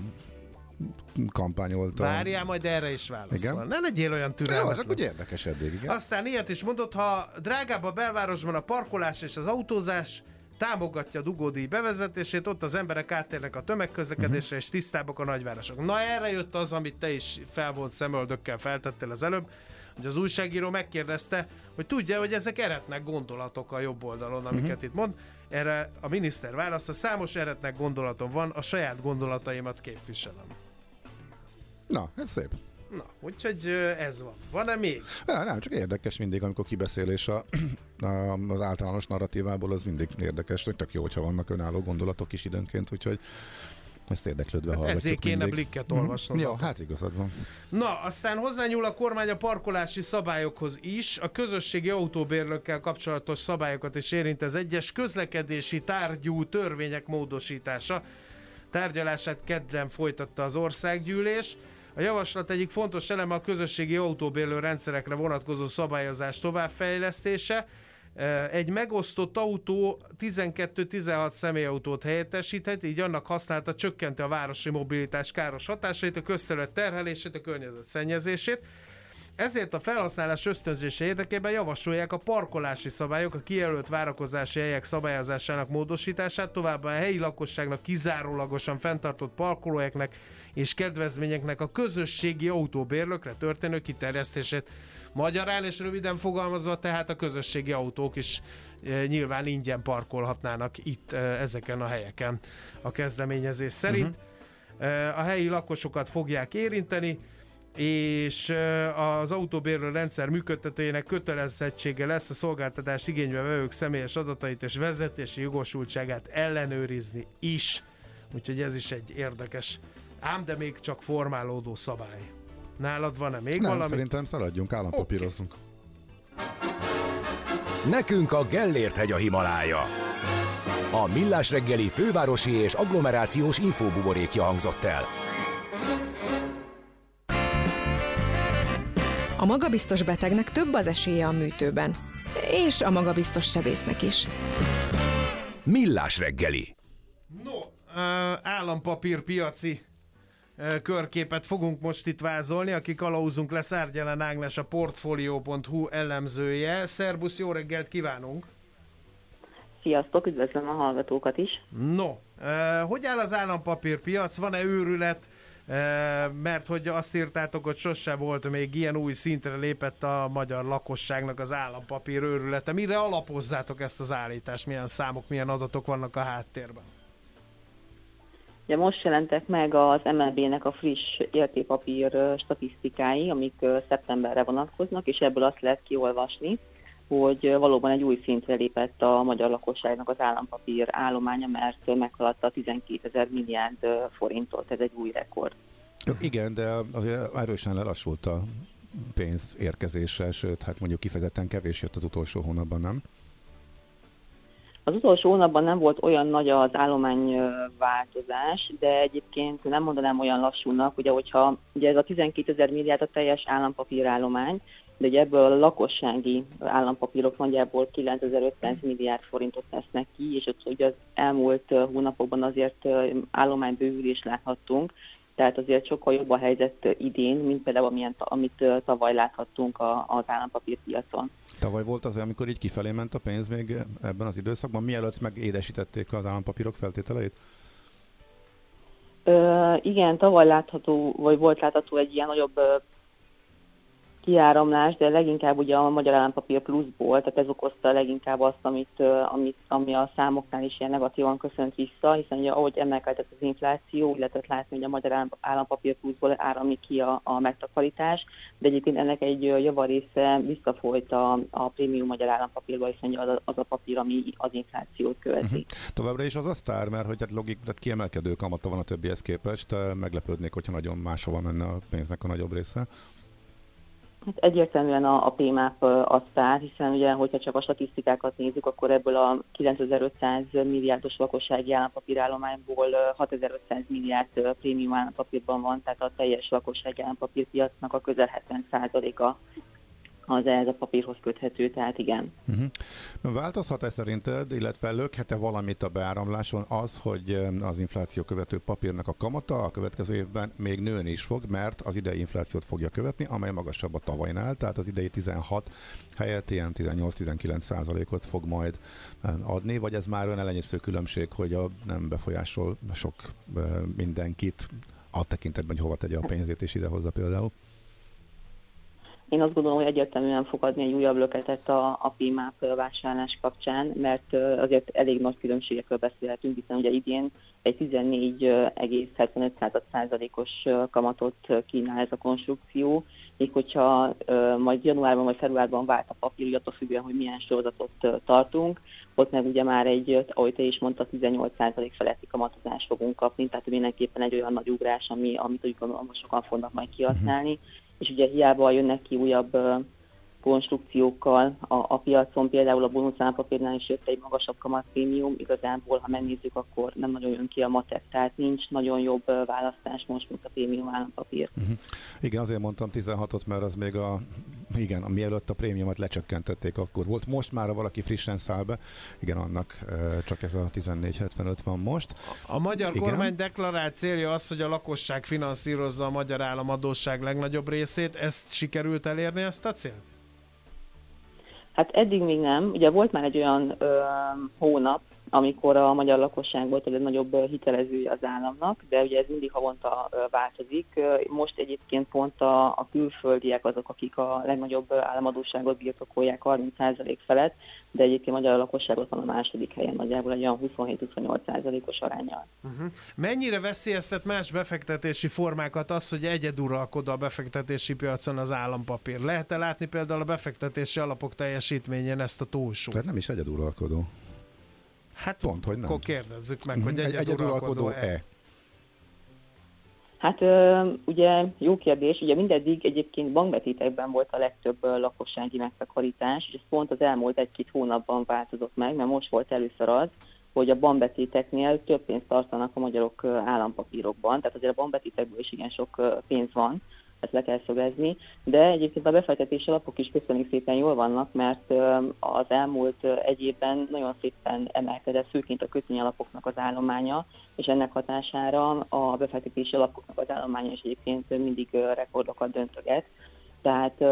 kampányolta. Várjál, majd erre is válaszol. Igen? Ne legyél olyan türelmetlen. Jó, csak úgy érdekes eddig, igen. Aztán ilyet is mondott, ha drágább a belvárosban a parkolás és az autózás, támogatja a dugódíj bevezetését, ott az emberek áttérnek a tömegközlekedésre, uh-huh. és tisztábbak a nagyvárosok. Na erre jött az, amit te is felvolt szemöldökkel feltettél az előbb, hogy az újságíró megkérdezte, hogy tudja, hogy ezek eretnek gondolatok a jobb oldalon, amiket uh-huh. itt mond. Erre a miniszter válasza, számos eretnek gondolatom van, a saját gondolataimat képviselem. Na, ez szép. Na, úgyhogy ez van. Van-e még? Ja, nem, csak érdekes mindig, amikor kibeszélés a, a, az általános narratívából, az mindig érdekes, hogy tök jó, hogyha vannak önálló gondolatok is időnként, úgyhogy ezt érdeklődve hát hallgatjuk Ezért kéne mindig. blikket olvasnod. Mm, jó, hát igazad van. Na, aztán hozzányúl a kormány a parkolási szabályokhoz is. A közösségi autóbérlőkkel kapcsolatos szabályokat is érint az egyes közlekedési tárgyú törvények módosítása. Tárgyalását kedden folytatta az országgyűlés. A javaslat egyik fontos eleme a közösségi autóbérlő rendszerekre vonatkozó szabályozás továbbfejlesztése. Egy megosztott autó 12-16 személyautót helyettesíthet, így annak használata csökkenti a városi mobilitás káros hatásait, a közterület terhelését, a környezet szennyezését. Ezért a felhasználás ösztönzése érdekében javasolják a parkolási szabályok, a kijelölt várakozási helyek szabályozásának módosítását, továbbá a helyi lakosságnak kizárólagosan fenntartott parkolóhelyeknek és kedvezményeknek a közösségi autóbérlőkre történő kiterjesztését. Magyarán és röviden fogalmazva, tehát a közösségi autók is e, nyilván ingyen parkolhatnának itt e, ezeken a helyeken a kezdeményezés szerint. Uh-huh. A helyi lakosokat fogják érinteni, és az autóbérlő rendszer működtetőjének kötelezettsége lesz a szolgáltatás igénybe vevők személyes adatait és vezetési jogosultságát ellenőrizni is. Úgyhogy ez is egy érdekes ám de még csak formálódó szabály. Nálad van-e még Nem, valami? szerintem szaladjunk, állampapírozunk. Okay. Nekünk a Gellért hegy a Himalája. A Millás reggeli fővárosi és agglomerációs infóbuborékja hangzott el. A magabiztos betegnek több az esélye a műtőben. És a magabiztos sebésznek is. Millás reggeli. No, állampapírpiaci körképet fogunk most itt vázolni, aki kalauzunk lesz Árgyelen Ágnes, a Portfolio.hu elemzője. Szerbusz, jó reggelt kívánunk! Sziasztok, üdvözlöm a hallgatókat is! No, hogy áll az állampapírpiac? Van-e őrület? mert hogy azt írtátok, hogy sose volt még ilyen új szintre lépett a magyar lakosságnak az állampapír őrülete. Mire alapozzátok ezt az állítást? Milyen számok, milyen adatok vannak a háttérben? Ugye most jelentek meg az MLB-nek a friss értépapír statisztikái, amik szeptemberre vonatkoznak, és ebből azt lehet kiolvasni, hogy valóban egy új szintre lépett a magyar lakosságnak az állampapír állománya, mert meghaladta 12 ezer milliárd forintot, ez egy új rekord. Igen, de azért erősen lelassult a pénz érkezése, sőt, hát mondjuk kifejezetten kevés jött az utolsó hónapban, nem? Az utolsó hónapban nem volt olyan nagy az állományváltozás, de egyébként nem mondanám olyan lassúnak, ugye, hogyha ugye ez a 12 ezer milliárd a teljes állampapírállomány, de ugye ebből a lakossági állampapírok nagyjából 9500 milliárd forintot tesznek ki, és ott ugye az elmúlt hónapokban azért állománybővülést láthattunk, tehát azért sokkal jobb a helyzet idén, mint például amilyen, amit tavaly láthattunk az állampapírpiacon. Tavaly volt az, amikor így kifelé ment a pénz még ebben az időszakban, mielőtt megédesítették az állampapírok feltételeit? Ö, igen, tavaly látható, vagy volt látható egy ilyen nagyobb kiáramlás, de leginkább ugye a Magyar Állampapír pluszból, tehát ez okozta leginkább azt, amit, amit, ami a számoknál is ilyen negatívan köszönt vissza, hiszen ugye, ahogy emelkedett az infláció, illetve látni, hogy a Magyar Állampapír pluszból áramlik ki a, a megtakarítás, de egyébként ennek egy javarésze visszafolyt a, a prémium Magyar Állampapírba, hiszen az, az a papír, ami az inflációt követi. Uh-huh. Továbbra is az a sztár, mert hogy hát logik, tehát kiemelkedő kamata van a többihez képest, meglepődnék, hogyha nagyon máshova menne a pénznek a nagyobb része. Hát egyértelműen a, a PMAP a sztár, hiszen ugye, hogyha csak a statisztikákat nézzük, akkor ebből a 9500 milliárdos lakossági állampapírállományból 6500 milliárd prémium állampapírban van, tehát a teljes lakossági állampapírpiacnak a közel 70%-a az ehhez a papírhoz köthető, tehát igen. Uh-huh. Változhat-e szerinted, illetve lökhet-e valamit a beáramláson az, hogy az infláció követő papírnak a kamata a következő évben még nőni is fog, mert az idei inflációt fogja követni, amely magasabb a tavalynál, tehát az idei 16 helyett ilyen 18-19 százalékot fog majd adni, vagy ez már olyan elenyésző különbség, hogy a nem befolyásol sok mindenkit a tekintetben, hogy hova tegye a pénzét és idehozza például? Én azt gondolom, hogy egyértelműen fog adni egy újabb löketet a, a PIMAP vásárlás kapcsán, mert azért elég nagy különbségekről beszélhetünk, hiszen ugye idén egy 14,75%-os kamatot kínál ez a konstrukció, még hogyha majd januárban vagy februárban vált a papír, attól függően, hogy milyen sorozatot tartunk, ott meg ugye már egy, ahogy te is mondta, 18% feletti kamatozást fogunk kapni, tehát mindenképpen egy olyan nagy ugrás, ami, amit úgy gondolom, sokan fognak majd kihasználni. Uh-huh és ugye hiába jönnek ki újabb konstrukciókkal a, a piacon, például a bónuszállampapírnál is jött egy magasabb prémium, igazából, ha megnézzük, akkor nem nagyon jön ki a matek, tehát nincs nagyon jobb választás most, mint a prémium állampapír. Uh-huh. Igen, azért mondtam 16-ot, mert az még a igen, a mielőtt a prémiumot lecsökkentették, akkor volt. Most már, ha valaki frissen száll be, igen, annak csak ez a 14,75 van most. A magyar igen. kormány deklarált célja az, hogy a lakosság finanszírozza a magyar államadóság legnagyobb részét. Ezt sikerült elérni, ezt a célt? Hát eddig még nem. Ugye volt már egy olyan ö, hónap, amikor a magyar lakosság volt a legnagyobb hitelezője az államnak, de ugye ez mindig havonta változik. Most egyébként pont a, a külföldiek azok, akik a legnagyobb államadóságot birtokolják 30% felett, de egyébként a magyar lakosságot van a második helyen, nagyjából egy olyan 27-28%-os arányal. Uh-huh. Mennyire veszélyeztet más befektetési formákat az, hogy egyeduralkod a befektetési piacon az állampapír? Lehet-e látni például a befektetési alapok teljesítményén ezt a túlsúlyt? Tehát nem is egyeduralkodó. Hát pont, hogy nem. Akkor kérdezzük meg, hogy mhm. egyeduralkodó-e. Hát ugye jó kérdés, ugye mindeddig egyébként bankbetétekben volt a legtöbb lakossági megtakarítás, és ez pont az elmúlt egy-két hónapban változott meg, mert most volt először az, hogy a bankbetéteknél több pénzt tartanak a magyarok állampapírokban, tehát azért a bankbetétekből is igen sok pénz van, ezt le kell szögezni, de egyébként a befektetési alapok is köszönjük szépen jól vannak, mert az elmúlt egy évben nagyon szépen emelkedett, főként a kötvényalapoknak az állománya, és ennek hatására a befektetési alapoknak az állománya is egyébként mindig rekordokat döntöget. Tehát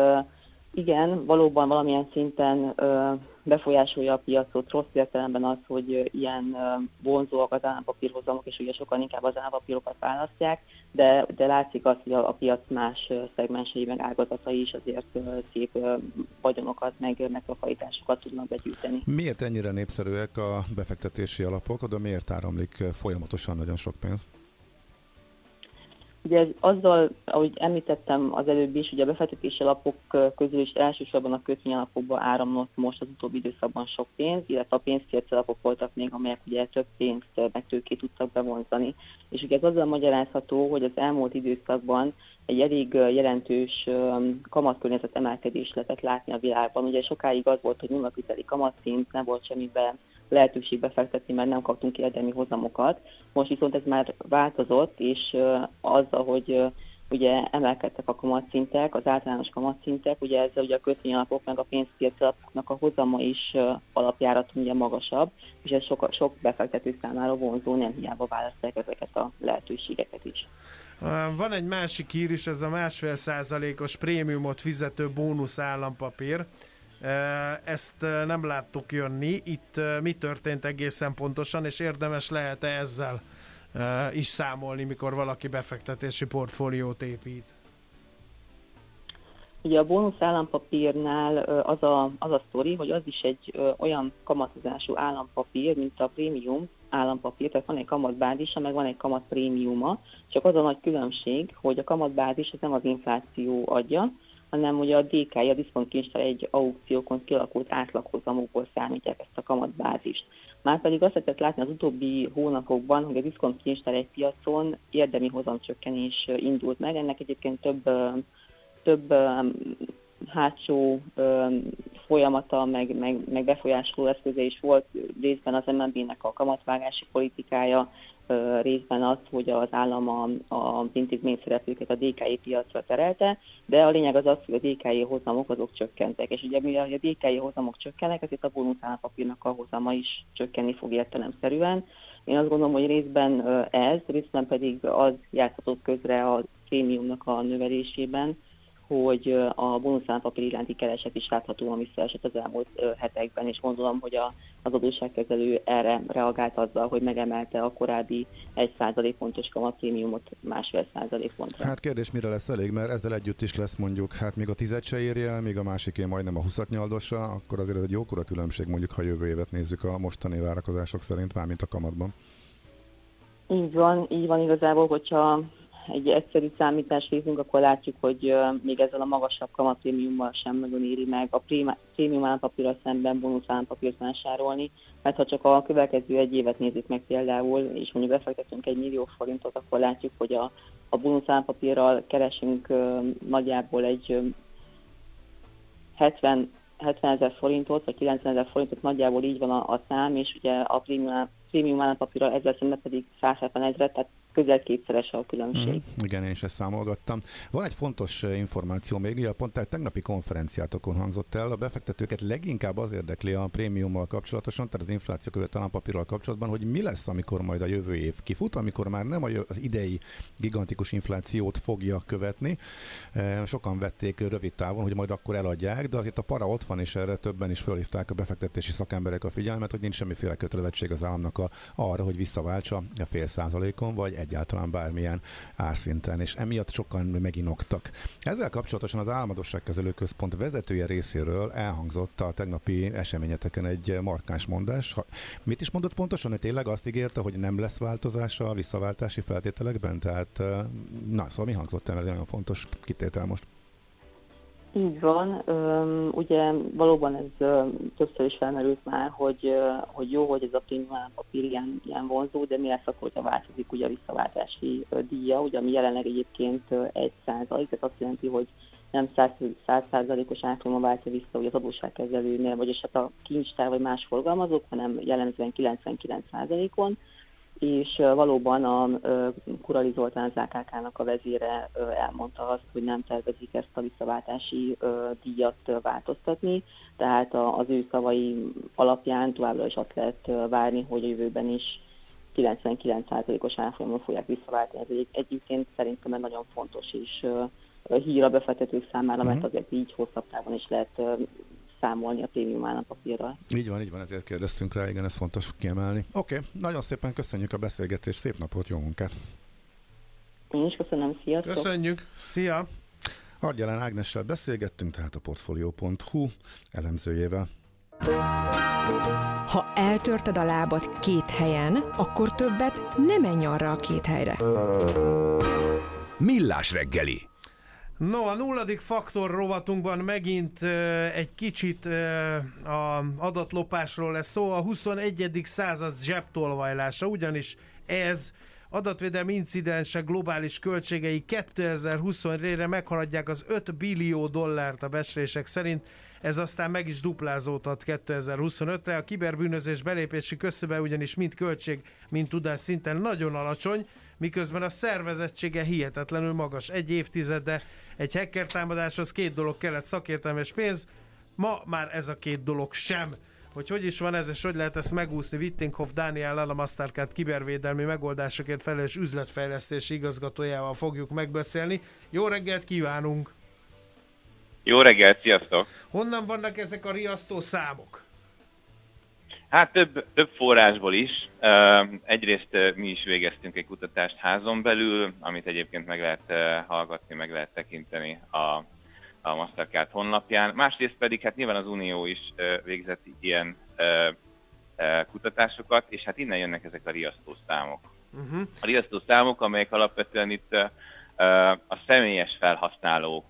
igen, valóban valamilyen szinten ö, befolyásolja a piacot, rossz értelemben az, hogy ilyen ö, vonzóak az állampapírhozamok, és ugye sokan inkább az állampapírokat választják, de, de látszik az, hogy a, a piac más szegmensei, meg ágazatai is azért ö, szép ö, vagyonokat, meg megtakarításokat tudnak begyűjteni. Miért ennyire népszerűek a befektetési alapok, oda miért áramlik folyamatosan nagyon sok pénz? Ugye azzal, ahogy említettem az előbb is, ugye a befektetési alapok közül is elsősorban a kötvényalapokba áramlott most az utóbbi időszakban sok pénz, illetve a pénzpiaci alapok voltak még, amelyek ugye több pénzt meg tőkét tudtak bevonzani. És ugye ez azzal magyarázható, hogy az elmúlt időszakban egy elég jelentős kamatkörnyezet emelkedés lehetett látni a világban. Ugye sokáig az volt, hogy nulla kamatszint, nem volt semmiben lehetőség befektetni, mert nem kaptunk érdemi hozamokat. Most viszont ez már változott, és azzal, hogy ugye emelkedtek a kamatszintek, az általános kamatszintek, ugye ezzel ugye a kötvényalapok meg a pénzpiaci alapoknak a hozama is alapjárat ugye magasabb, és ez sok, sok befektető számára vonzó, nem hiába választják ezeket a lehetőségeket is. Van egy másik hír is, ez a másfél százalékos prémiumot fizető bónusz állampapír. Ezt nem láttuk jönni. Itt mi történt egészen pontosan, és érdemes lehet-e ezzel is számolni, mikor valaki befektetési portfóliót épít? Ugye a bónusz állampapírnál az a, az a sztori, hogy az is egy olyan kamatozású állampapír, mint a prémium állampapír, tehát van egy kamatbázisa, meg van egy kamatprémiuma, csak az a nagy különbség, hogy a kamatbázis az nem az infláció adja, hanem ugye a DK, a diszkontkincstár egy aukciókon kialakult átlaghozamokból számítják ezt a kamatbázist. Márpedig azt lehetett látni az utóbbi hónapokban, hogy a diszkontkincstár egy piacon érdemi hozamcsökkenés indult meg. Ennek egyébként több, több hátsó folyamata, meg, meg, meg befolyásoló eszköze is volt részben az MNB-nek a kamatvágási politikája, részben az, hogy az állam a, a intézmény a DKI piacra terelte, de a lényeg az az, hogy a DKI hozamok azok csökkentek. És ugye mivel a DKI hozamok csökkennek, ezért a bónusz állampapírnak a hozama is csökkenni fog értelemszerűen. Én azt gondolom, hogy részben ez, részben pedig az játszhatott közre a prémiumnak a növelésében, hogy a bónuszállampapír iránti kereset is láthatóan visszaesett az elmúlt hetekben, és gondolom, hogy a, az adósságkezelő erre reagált azzal, hogy megemelte a korábbi 1% pontos kamatprémiumot másfél százalék pontra. Hát kérdés, mire lesz elég, mert ezzel együtt is lesz mondjuk, hát még a tizet se érje el, még a másiké majdnem a 20 nyaldosa, akkor azért ez egy jókora különbség mondjuk, ha jövő évet nézzük a mostani várakozások szerint, mármint a kamatban. Így van, így van igazából, hogyha egy egyszerű számítást nézünk, akkor látjuk, hogy még ezzel a magasabb kamatprémiummal sem nagyon éri meg a prémium állampapírra szemben bónusz állampapírt vásárolni, mert ha csak a következő egy évet nézzük meg például, és mondjuk befektetünk egy millió forintot, akkor látjuk, hogy a, a bónusz állampapírral keresünk nagyjából egy 70 70 ezer forintot, vagy 90 ezer forintot, nagyjából így van a, a szám, és ugye a prémium, prémium állampapírral ezzel szemben pedig 170 ezeret, tehát közel kétszeres a különbség. Mm, igen, én is ezt számolgattam. Van egy fontos információ még, ugye pont egy tegnapi konferenciátokon hangzott el, a befektetőket leginkább az érdekli a prémiummal kapcsolatosan, tehát az infláció követ papírral kapcsolatban, hogy mi lesz, amikor majd a jövő év kifut, amikor már nem az idei gigantikus inflációt fogja követni. Sokan vették rövid távon, hogy majd akkor eladják, de azért a para ott van, és erre többen is felhívták a befektetési szakemberek a figyelmet, hogy nincs semmiféle kötelezettség az államnak a, arra, hogy visszaváltsa a fél százalékon, vagy egyáltalán bármilyen árszinten, és emiatt sokan meginoktak. Ezzel kapcsolatosan az Álmodosságkezelő Központ vezetője részéről elhangzott a tegnapi eseményeteken egy markáns mondás. Mit is mondott pontosan, hogy tényleg azt ígérte, hogy nem lesz változás a visszaváltási feltételekben? Tehát, na, szóval mi hangzott el, ez nagyon fontos kitétel most. Így van. Ugye valóban ez többször is felmerült már, hogy, hogy jó, hogy ez a prémium papír ilyen, ilyen vonzó, de mi lesz akkor, hogyha változik ugye a visszaváltási díja, ugye ami jelenleg egyébként 1 százalék, ez azt jelenti, hogy nem 100 százalékos árfolyama váltja vissza hogy az adósságkezelőnél, vagyis hát a kincstár vagy más forgalmazók, hanem jellemzően 99 százalékon és valóban a Kurali Zoltán az AKK-nak a vezére elmondta azt, hogy nem tervezik ezt a visszaváltási díjat változtatni, tehát az ő szavai alapján továbbra is azt lehet várni, hogy a jövőben is 99%-os árfolyamon fogják visszaváltani. Ez egy, egyébként szerintem egy nagyon fontos és hír a befektetők számára, mert mhm. azért így hosszabb távon is lehet számolni a prémium állampapírral. Így van, így van, ezért kérdeztünk rá, igen, ez fontos kiemelni. Oké, okay, nagyon szépen köszönjük a beszélgetést, szép napot, jó munkát! Én is köszönöm, sziasztok! Köszönjük, szia! Argyalán Ágnessel beszélgettünk, tehát a Portfolio.hu elemzőjével. Ha eltörted a lábad két helyen, akkor többet nem menj arra a két helyre. Millás reggeli No, a nulladik faktor rovatunkban megint egy kicsit a adatlopásról lesz szó. A 21. század zsebtolvajlása, ugyanis ez adatvédelmi incidensek globális költségei 2020-re meghaladják az 5 billió dollárt a becslések szerint. Ez aztán meg is duplázódhat 2025-re. A kiberbűnözés belépési köszöbe ugyanis mind költség, mind tudás szinten nagyon alacsony, miközben a szervezettsége hihetetlenül magas. Egy évtizede egy hacker támadáshoz két dolog kellett, szakértelme pénz, ma már ez a két dolog sem. Hogy hogy is van ez, és hogy lehet ezt megúszni, Wittinghoff Dániel a Mastercard kibervédelmi megoldásokért felelős üzletfejlesztési igazgatójával fogjuk megbeszélni. Jó reggelt kívánunk! Jó reggelt, sziasztok! Honnan vannak ezek a riasztó számok? Hát több, több forrásból is. Egyrészt mi is végeztünk egy kutatást házon belül, amit egyébként meg lehet hallgatni, meg lehet tekinteni a, a Mastercard honlapján. Másrészt pedig hát nyilván az Unió is végzett ilyen kutatásokat, és hát innen jönnek ezek a riasztó számok. Uh-huh. A riasztó számok, amelyek alapvetően itt a személyes felhasználók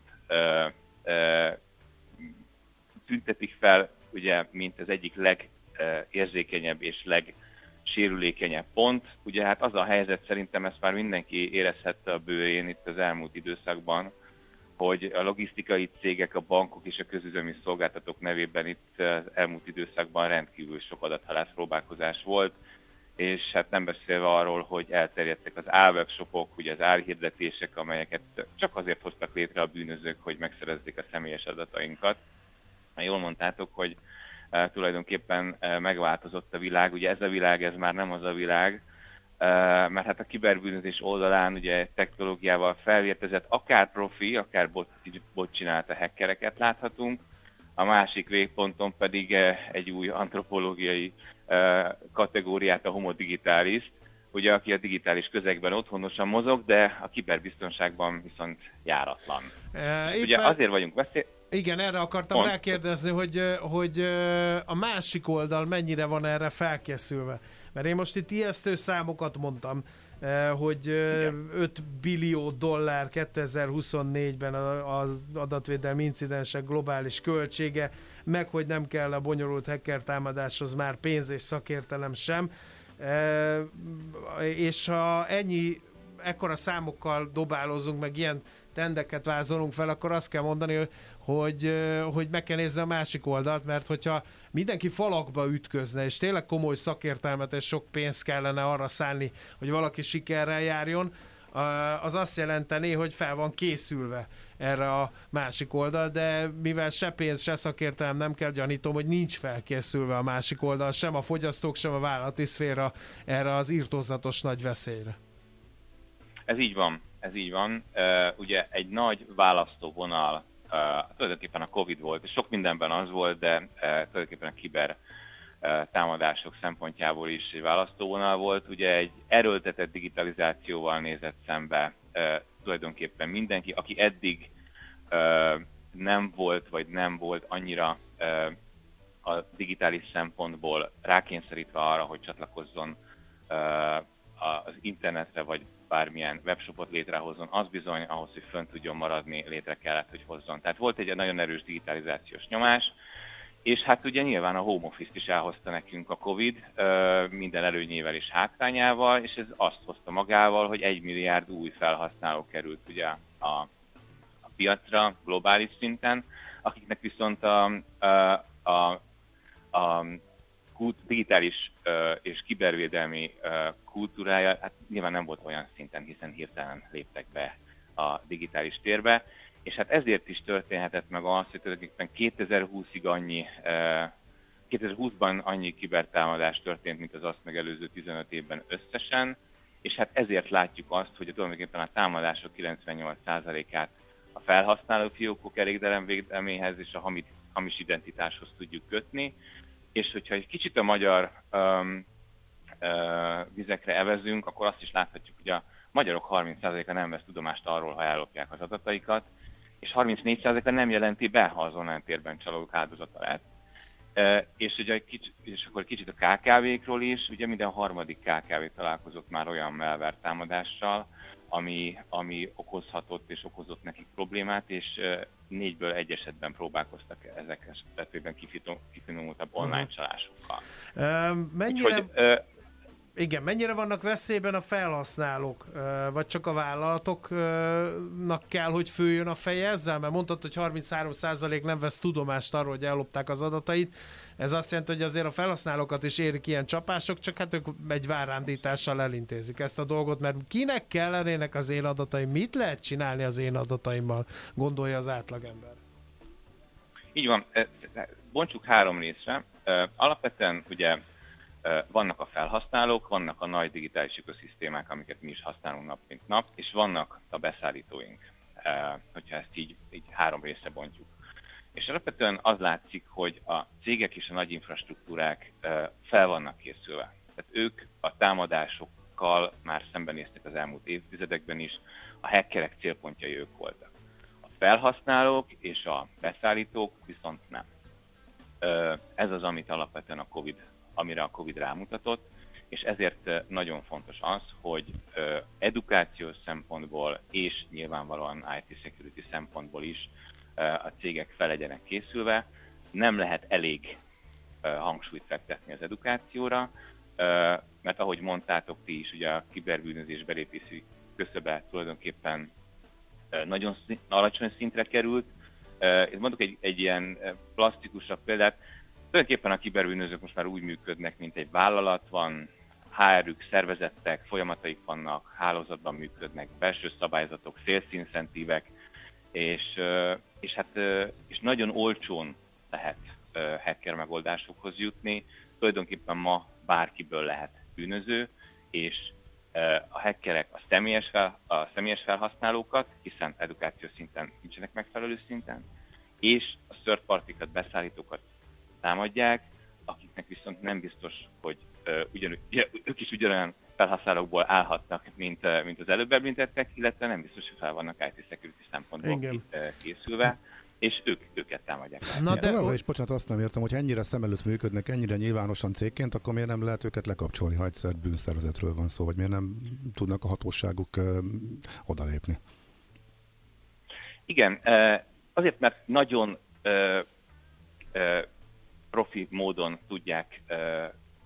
tüntetik fel, ugye, mint az egyik leg érzékenyebb és legsérülékenyebb pont. Ugye hát az a helyzet, szerintem ezt már mindenki érezhette a bőrén itt az elmúlt időszakban, hogy a logisztikai cégek, a bankok és a közüzemi szolgáltatók nevében itt elmúlt időszakban rendkívül sok adathalász próbálkozás volt, és hát nem beszélve arról, hogy elterjedtek az álwebshopok, ugye az álhirdetések, amelyeket csak azért hoztak létre a bűnözők, hogy megszerezzék a személyes adatainkat. Jól mondtátok, hogy e, tulajdonképpen e, megváltozott a világ. Ugye ez a világ, ez már nem az a világ, e, mert hát a kiberbűnözés oldalán ugye technológiával felvértezett akár profi, akár bot, bot csinálta hackereket láthatunk, a másik végponton pedig egy új antropológiai kategóriát, a homo digitalis, ugye, aki a digitális közegben otthonosan mozog, de a kiberbiztonságban viszont járatlan. E. Ugye azért vagyunk veszély... Igen, erre akartam Pont. rákérdezni, hogy, hogy a másik oldal mennyire van erre felkészülve. Mert én most itt ijesztő számokat mondtam, hogy Igen. 5 billió dollár 2024-ben az adatvédelmi incidensek globális költsége, meg hogy nem kell a bonyolult hacker támadáshoz már pénz és szakértelem sem. És ha ennyi, ekkora számokkal dobálozunk, meg ilyen tendeket vázolunk fel, akkor azt kell mondani, hogy, hogy meg kell nézni a másik oldalt, mert hogyha mindenki falakba ütközne, és tényleg komoly szakértelmet és sok pénzt kellene arra szállni, hogy valaki sikerrel járjon, az azt jelenteni, hogy fel van készülve erre a másik oldal, de mivel se pénz, se szakértelem nem kell, gyanítom, hogy nincs felkészülve a másik oldal, sem a fogyasztók, sem a vállalati szféra erre az írtózatos nagy veszélyre. Ez így van, ez így van. Ugye egy nagy választóvonal tulajdonképpen a Covid volt, és sok mindenben az volt, de uh, tulajdonképpen a kiber támadások szempontjából is egy választóvonal volt. Ugye egy erőltetett digitalizációval nézett szembe tulajdonképpen mindenki, aki eddig nem volt, vagy nem volt annyira a digitális szempontból rákényszerítve arra, hogy csatlakozzon az internetre, vagy bármilyen webshopot létrehozzon, az bizony ahhoz, hogy fönn tudjon maradni, létre kellett, hogy hozzon. Tehát volt egy nagyon erős digitalizációs nyomás, és hát ugye nyilván a home office-t is elhozta nekünk a Covid, minden előnyével és hátrányával, és ez azt hozta magával, hogy egy milliárd új felhasználó került ugye a, a piacra globális szinten, akiknek viszont a, a, a, a digitális és kibervédelmi kultúrája hát nyilván nem volt olyan szinten, hiszen hirtelen léptek be a digitális térbe, és hát ezért is történhetett meg az, hogy tulajdonképpen 2020-ig annyi, 2020-ban eh, annyi kibertámadás történt, mint az azt megelőző 15 évben összesen, és hát ezért látjuk azt, hogy tulajdonképpen a támadások 98%-át a felhasználó fiókok elégdelemvédelméhez és a hamis identitáshoz tudjuk kötni, és hogyha egy kicsit a magyar um, uh, vizekre evezünk, akkor azt is láthatjuk, hogy a magyarok 30%-a nem vesz tudomást arról, ha ellopják az adataikat, és 34%-a nem jelenti be, ha az online térben csalók áldozata lett. E, és, ugye kicsit, és akkor kicsit a KKV-król is, ugye minden harmadik KKV találkozott már olyan malware támadással, ami, ami okozhatott és okozott nekik problémát, és négyből egy esetben próbálkoztak ezek esetében kifinomultabb online csalásokkal. Mennyire... Úgyhogy, igen, mennyire vannak veszélyben a felhasználók, vagy csak a vállalatoknak kell, hogy főjön a feje ezzel? Mert mondtad, hogy 33% nem vesz tudomást arról, hogy ellopták az adatait. Ez azt jelenti, hogy azért a felhasználókat is érik ilyen csapások, csak hát ők egy várándítással elintézik ezt a dolgot, mert kinek kellenének az én adataim? Mit lehet csinálni az én adataimmal, gondolja az átlagember? Így van, bontsuk három részre. Alapvetően ugye vannak a felhasználók, vannak a nagy digitális ökoszisztémák, amiket mi is használunk nap mint nap, és vannak a beszállítóink, hogyha ezt így, így három részre bontjuk. És alapvetően az látszik, hogy a cégek és a nagy infrastruktúrák fel vannak készülve. Tehát ők a támadásokkal már szembenéztek az elmúlt évtizedekben is, a hackerek célpontjai ők voltak. A felhasználók és a beszállítók viszont nem. Ez az, amit alapvetően a COVID amire a COVID rámutatott, és ezért nagyon fontos az, hogy edukációs szempontból és nyilvánvalóan IT security szempontból is a cégek fel legyenek készülve. Nem lehet elég hangsúlyt fektetni az edukációra, mert ahogy mondtátok ti is, ugye a kiberbűnözés belépési köszöbe tulajdonképpen nagyon alacsony szintre került. Én mondok egy, egy ilyen plastikusabb példát, Tulajdonképpen a kiberbűnözők most már úgy működnek, mint egy vállalat, van HR-ük, szervezettek, folyamataik vannak, hálózatban működnek, belső szabályzatok, szélszínszentívek, és, és, hát, és nagyon olcsón lehet hacker megoldásokhoz jutni. Tulajdonképpen ma bárkiből lehet bűnöző, és a hackerek a személyes, fel, a személyes felhasználókat, hiszen edukáció szinten nincsenek megfelelő szinten, és a third partikat, beszállítókat támadják, akiknek viszont nem biztos, hogy uh, ugyan, ők is ugyanolyan felhasználókból állhatnak, mint, mint az előbb említettek, illetve nem biztos, hogy fel vannak IT security szempontból Igen. készülve és ők, őket támadják. Na de... Továbbra is, bocsánat, azt nem értem, hogy ennyire szem előtt működnek, ennyire nyilvánosan cégként, akkor miért nem lehet őket lekapcsolni, ha egyszer bűnszervezetről van szó, vagy miért nem tudnak a hatóságuk uh, odalépni? Igen, azért, mert nagyon uh, uh, profi módon tudják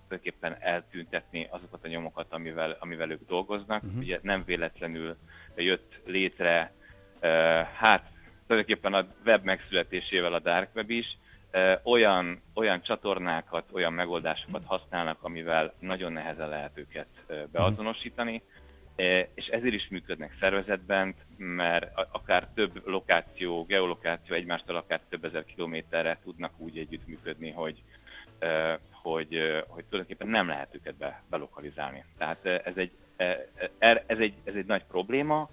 tulajdonképpen eltűntetni azokat a nyomokat, amivel, amivel ők dolgoznak. Uh-huh. Ugye nem véletlenül jött létre, hát tulajdonképpen a web megszületésével a dark web is, olyan, olyan csatornákat, olyan megoldásokat használnak, amivel nagyon nehezen lehet őket beazonosítani, és ezért is működnek szervezetben, mert akár több lokáció, geolokáció egymástól akár több ezer kilométerre tudnak úgy együttműködni, hogy, hogy, hogy tulajdonképpen nem lehet őket be, belokalizálni. Tehát ez egy, ez, egy, ez egy nagy probléma,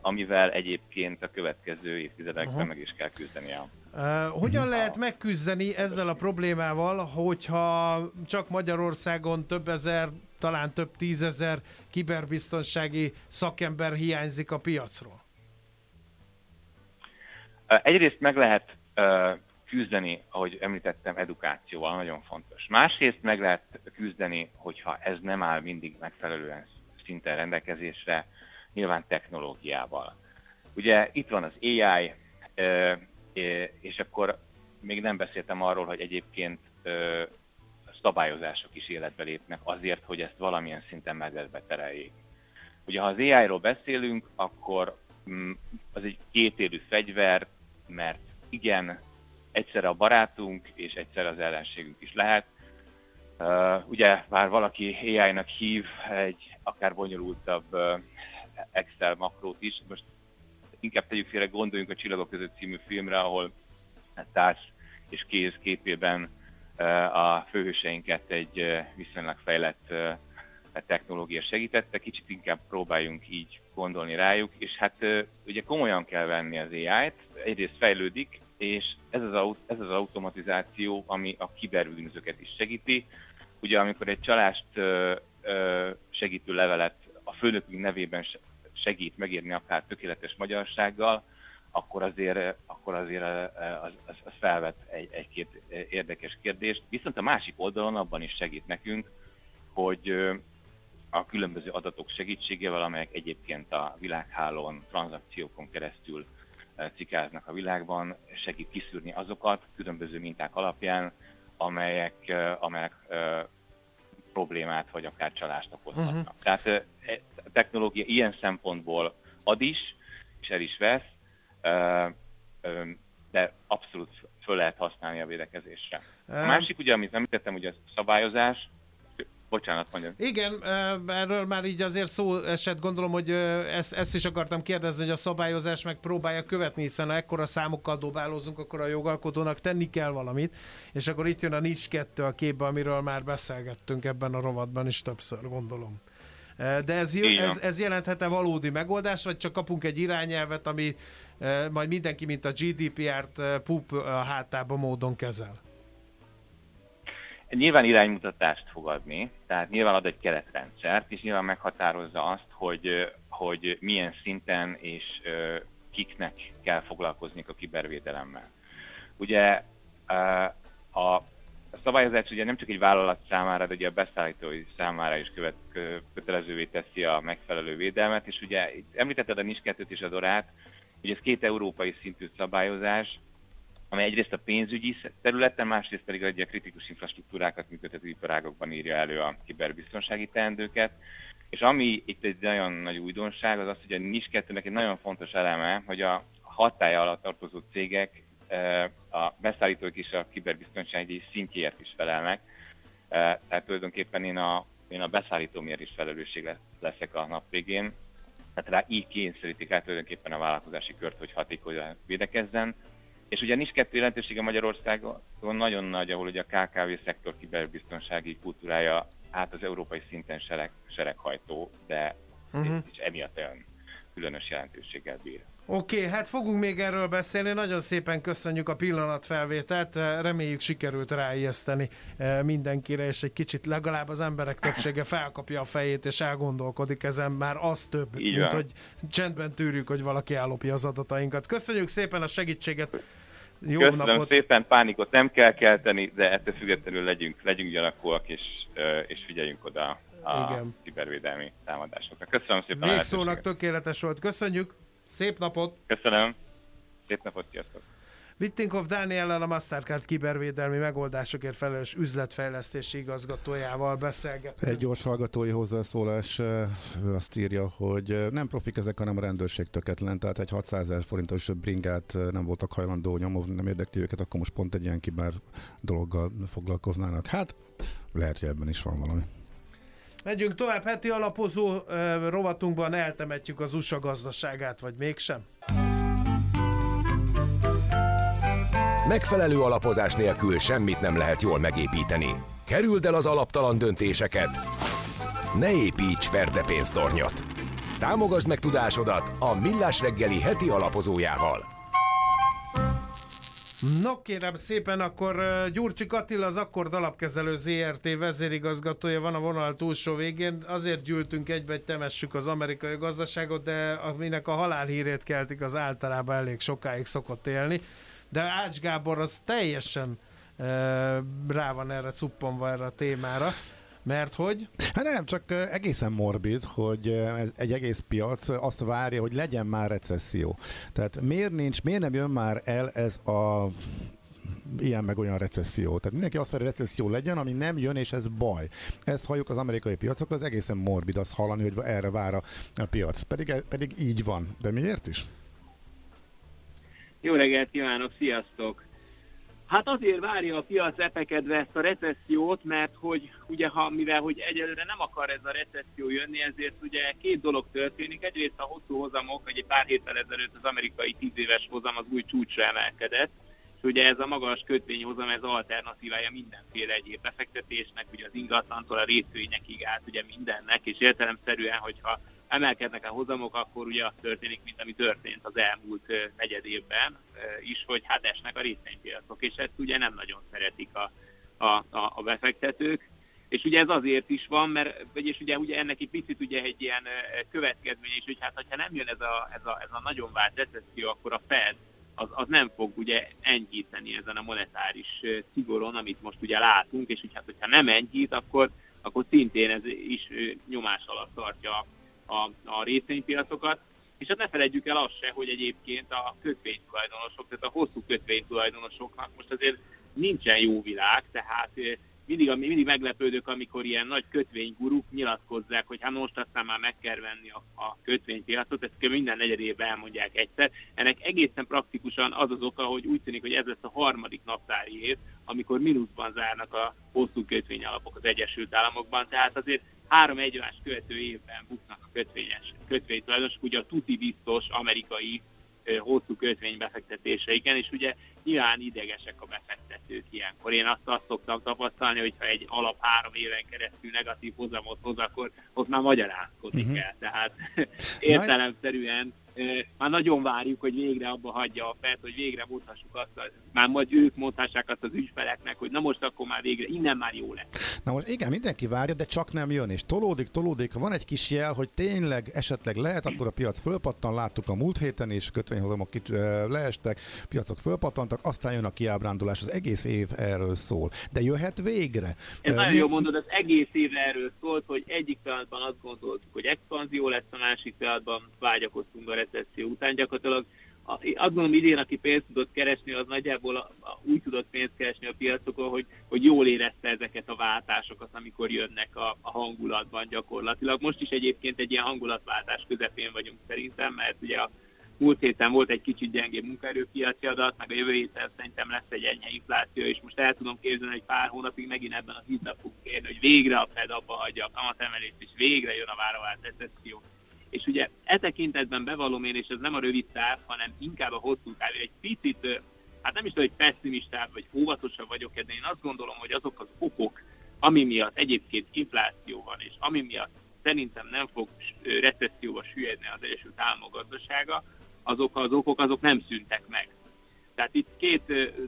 amivel egyébként a következő évtizedekben uh-huh. meg is kell küzdeni. Uh, hogyan lehet megküzdeni ezzel a problémával, hogyha csak Magyarországon több ezer, talán több tízezer kiberbiztonsági szakember hiányzik a piacról? Egyrészt meg lehet uh, küzdeni, ahogy említettem, edukációval, nagyon fontos. Másrészt meg lehet küzdeni, hogyha ez nem áll mindig megfelelően szinten rendelkezésre, nyilván technológiával. Ugye itt van az AI, és akkor még nem beszéltem arról, hogy egyébként szabályozások is életbe lépnek azért, hogy ezt valamilyen szinten mederbe tereljék. Ugye ha az AI-ról beszélünk, akkor mm, az egy kétélű fegyver, mert igen, egyszerre a barátunk és egyszerre az ellenségünk is lehet. Ugye bár valaki AI-nak hív egy akár bonyolultabb uh, Excel makrót is. Most inkább tegyük félre, gondoljunk a Csillagok között című filmre, ahol Tász és Kéz képében a főhőseinket egy viszonylag fejlett technológia segítette, kicsit inkább próbáljunk így gondolni rájuk, és hát ugye komolyan kell venni az AI-t, egyrészt fejlődik, és ez az, ez az automatizáció, ami a kiberbűnözőket is segíti. Ugye amikor egy csalást segítő levelet a főnökünk nevében segít megírni akár tökéletes magyarsággal, akkor azért, akkor azért az, az, az felvet egy, egy-két érdekes kérdést. Viszont a másik oldalon abban is segít nekünk, hogy a különböző adatok segítségével, amelyek egyébként a világhálón, tranzakciókon keresztül cikáznak a világban, segít kiszűrni azokat különböző minták alapján, amelyek, amelyek problémát vagy akár csalást okozhatnak. Uh-huh. Tehát e, a technológia ilyen szempontból ad is, és el is vesz, de abszolút föl lehet használni a védekezésre. A másik, ugye, amit említettem, ugye a szabályozás, Bocsánat, mondjam. Igen, erről már így azért szó esett, gondolom, hogy ezt, ezt is akartam kérdezni, hogy a szabályozás meg próbálja követni, hiszen ha ekkora számokkal dobálózunk, akkor a jogalkotónak tenni kell valamit, és akkor itt jön a NIS 2 a képbe, amiről már beszélgettünk ebben a rovatban is többször, gondolom. De ez, ez, ez jelenthet-e valódi megoldás, vagy csak kapunk egy irányelvet, ami majd mindenki, mint a GDPR-t pup a hátába módon kezel? Nyilván iránymutatást fog adni, tehát nyilván ad egy keretrendszert, és nyilván meghatározza azt, hogy, hogy milyen szinten és kiknek kell foglalkozni a kibervédelemmel. Ugye a szabályozás ugye nem csak egy vállalat számára, de ugye a beszállítói számára is követ, kötelezővé teszi a megfelelő védelmet, és ugye itt említetted a NIS 2 és a Dorát, ugye ez két európai szintű szabályozás, amely egyrészt a pénzügyi területen, másrészt pedig a kritikus infrastruktúrákat működtető iparágokban írja elő a kiberbiztonsági teendőket. És ami itt egy nagyon nagy újdonság, az az, hogy a NIS 2 egy nagyon fontos eleme, hogy a hatája alatt tartozó cégek, e, a beszállítók is a kiberbiztonsági szintjéért is felelnek. E, tehát tulajdonképpen én a én a beszállítómért is felelősség leszek a nap végén. Tehát rá így kényszerítik át tulajdonképpen a vállalkozási kört, hogy hatékonyan védekezzen. És ugye nincs kettő jelentősége Magyarországon nagyon nagy, ahol ugye a KKV szektor kiberbiztonsági kultúrája át az európai szinten sereg, sereghajtó, de uh-huh. és emiatt olyan különös jelentőséggel bír. Oké, okay, hát fogunk még erről beszélni. Nagyon szépen köszönjük a pillanatfelvételt. Reméljük sikerült ráijeszteni eh, mindenkire, és egy kicsit legalább az emberek többsége felkapja a fejét, és elgondolkodik ezen. Már az több, Így mint hogy csendben tűrjük, hogy valaki ellopja az adatainkat. Köszönjük szépen a segítséget. Jó Köszönöm napot. szépen, pánikot nem kell kelteni, de ettől függetlenül legyünk, legyünk gyanakúak, és, eh, és figyeljünk oda a Igen. kibervédelmi támadásokra. Köszönöm szépen. Végszónak tökéletes volt. Köszönjük. Szép napot! Köszönöm! Szép napot, sziasztok! Vittinkov Dániellel a Mastercard kibervédelmi megoldásokért felelős üzletfejlesztési igazgatójával beszélgetünk. Egy gyors hallgatói hozzászólás azt írja, hogy nem profik ezek, hanem a rendőrség töketlen, tehát egy 600 ezer forintos bringát nem voltak hajlandó nyomozni, nem érdekli őket, akkor most pont egy ilyen kiber dologgal foglalkoznának. Hát lehet, hogy ebben is van valami. Megyünk tovább, heti alapozó rovatunkban eltemetjük az USA gazdaságát, vagy mégsem? Megfelelő alapozás nélkül semmit nem lehet jól megépíteni. Kerüld el az alaptalan döntéseket. Ne építs ferde pénztornyot. Támogasd meg tudásodat a Millás reggeli heti alapozójával. No kérem szépen, akkor Gyurcsik Attila, az Akkord Alapkezelő ZRT vezérigazgatója van a vonal túlsó végén. Azért gyűltünk egybe, hogy temessük az amerikai gazdaságot, de aminek a halálhírét keltik, az általában elég sokáig szokott élni. De Ács Gábor az teljesen rá van erre cupponva erre a témára. Mert hogy? Hát nem, csak egészen morbid, hogy ez egy egész piac azt várja, hogy legyen már recesszió. Tehát miért nincs, miért nem jön már el ez a ilyen meg olyan recesszió. Tehát mindenki azt várja, hogy recesszió legyen, ami nem jön, és ez baj. Ezt halljuk az amerikai piacokra, az egészen morbid azt hallani, hogy erre vár a, a piac. Pedig, pedig így van. De miért is? Jó reggelt kívánok, sziasztok! Hát azért várja a piac epekedve ezt a recessziót, mert hogy ugye ha, mivel hogy egyelőre nem akar ez a recesszió jönni, ezért ugye két dolog történik. Egyrészt a hosszú hozamok, egy pár héttel ezelőtt az amerikai tíz éves hozam az új csúcsra emelkedett, és ugye ez a magas kötvényhozam, ez alternatívája mindenféle egyéb befektetésnek, ugye az ingatlantól a részvényekig át ugye mindennek, és értelemszerűen, hogyha emelkednek a hozamok, akkor ugye történik, mint ami történt az elmúlt negyed évben is, hogy hát esnek a részvénypiacok, és ezt ugye nem nagyon szeretik a, a, a, a befektetők. És ugye ez azért is van, mert vagyis ugye, ugye ennek egy picit ugye egy ilyen következmény is, hogy hát ha nem jön ez a, ez a, ez a nagyon vált recesszió, akkor a Fed az, az nem fog ugye enyhíteni ezen a monetáris szigoron, amit most ugye látunk, és hogy hát hogyha nem enyhít, akkor, akkor szintén ez is nyomás alatt tartja a, a részvénypiacokat. És hát ne felejtjük el azt se, hogy egyébként a kötvénytulajdonosok, tehát a hosszú kötvénytulajdonosoknak most azért nincsen jó világ, tehát mindig, mindig meglepődök, amikor ilyen nagy kötvényguruk nyilatkozzák, hogy hát most aztán már meg kell venni a, a kötvénypiacot, ezt minden negyed évben elmondják egyszer. Ennek egészen praktikusan az az oka, hogy úgy tűnik, hogy ez lesz a harmadik naptári év, amikor mínuszban zárnak a hosszú kötvényalapok az Egyesült Államokban, tehát azért három egymás követő évben buknak a kötvényes kötvénytulajdonosok, ugye a tuti biztos amerikai hosszú kötvénybefektetéseiken, és ugye nyilván idegesek a befektetők ilyenkor. Én azt, azt szoktam tapasztalni, hogy ha egy alap három éven keresztül negatív hozamot hoz, akkor ott már magyarázkodik uh-huh. el. Tehát értelemszerűen már nagyon várjuk, hogy végre abba hagyja a FED, hogy végre mondhassuk azt, már majd ők mondhassák azt az ügyfeleknek, hogy na most akkor már végre, innen már jó lesz. Na most igen, mindenki várja, de csak nem jön, és tolódik, tolódik, van egy kis jel, hogy tényleg esetleg lehet, akkor a piac fölpattan, láttuk a múlt héten is, kötvényhozamok itt leestek, piacok fölpattantak, aztán jön a kiábrándulás, az egész év erről szól. De jöhet végre. Ez nagyon jó mondod, az egész év erről szólt, hogy egyik pillanatban azt gondoltuk, hogy expanzió lesz, a másik pillanatban vágyakoztunk a recesszió után. Gyakorlatilag azt gondolom idén, aki pénzt tudott keresni, az nagyjából a, a, úgy tudott pénzt keresni a piacokon, hogy, hogy jól érezte ezeket a váltásokat, amikor jönnek a, a hangulatban gyakorlatilag. Most is egyébként egy ilyen hangulatváltás közepén vagyunk szerintem, mert ugye a múlt héten volt egy kicsit gyengébb munkaerőpiaci adat, meg a jövő héten szerintem lesz egy enyhe infláció, és most el tudom képzelni, hogy pár hónapig megint ebben a hídben fog kérni, hogy végre a Fed abba hagyja a kamatemelést, és végre jön a várovált recesszió. És ugye e tekintetben bevallom én, és ez nem a rövid táv, hanem inkább a hosszú táv, egy picit, hát nem is tudom, hogy pessimistább vagy óvatosabb vagyok, de én azt gondolom, hogy azok az okok, ami miatt egyébként infláció van, és ami miatt szerintem nem fog recesszióba süllyedni az Egyesült Államok gazdasága, azok az okok azok nem szűntek meg. Tehát itt két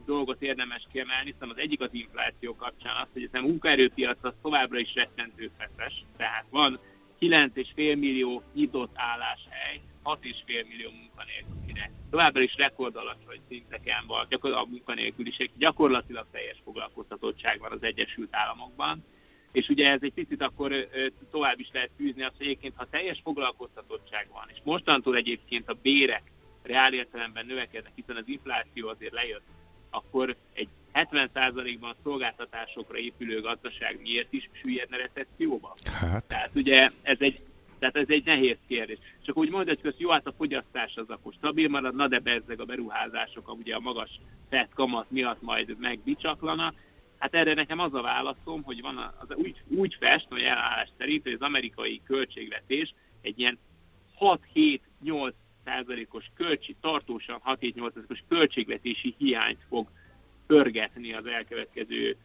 dolgot érdemes kiemelni, hiszen az egyik az infláció kapcsán az, hogy ez a munkaerőpiac az továbbra is rettentő feszes, tehát van 9,5 millió nyitott álláshely, 6,5 millió munkanélkülire. Továbbra is rekord alacsony szinteken van, gyakorlatilag a munkanélküliség, gyakorlatilag teljes foglalkoztatottság van az Egyesült Államokban. És ugye ez egy picit akkor tovább is lehet fűzni azt, hogy egyébként ha teljes foglalkoztatottság van, és mostantól egyébként a bérek reál értelemben növekednek, hiszen az infláció azért lejött, akkor egy 70%-ban szolgáltatásokra épülő gazdaság miért is süllyedne recesszióba? Hát. Tehát ugye ez egy, tehát ez egy nehéz kérdés. Csak úgy mondod, hogy jó, hát a fogyasztás az akkor stabil marad, na de bezzeg a beruházások, a, ugye a magas fett kamat miatt majd megbicsaklana. Hát erre nekem az a válaszom, hogy van az úgy, úgy fest, hogy elállás szerint, hogy az amerikai költségvetés egy ilyen 6-7-8 százalékos költség, tartósan 6-7-8 százalékos költségvetési hiányt fog pörgetni az elkövetkező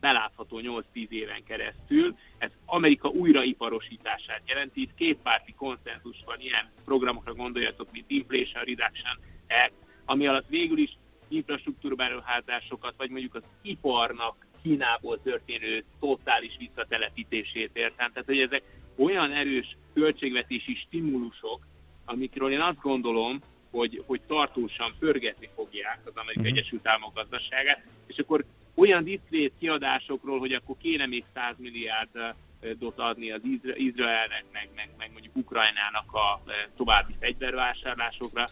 belátható 8-10 éven keresztül. Ez Amerika újraiparosítását jelenti. Itt kétpárti konszenzus van, ilyen programokra gondoljatok, mint Inflation Reduction Act, ami alatt végül is infrastruktúrberuházásokat, vagy mondjuk az iparnak Kínából történő totális visszatelepítését értem. Tehát, hogy ezek olyan erős költségvetési stimulusok, amikről én azt gondolom, hogy, hogy tartósan pörgetni fogják az Amerikai uh-huh. Egyesült Államok gazdaságát, és akkor olyan diszkrét kiadásokról, hogy akkor kéne még 100 milliárd dot adni az Izraelnek, meg, meg, meg mondjuk Ukrajnának a további fegyvervásárlásokra.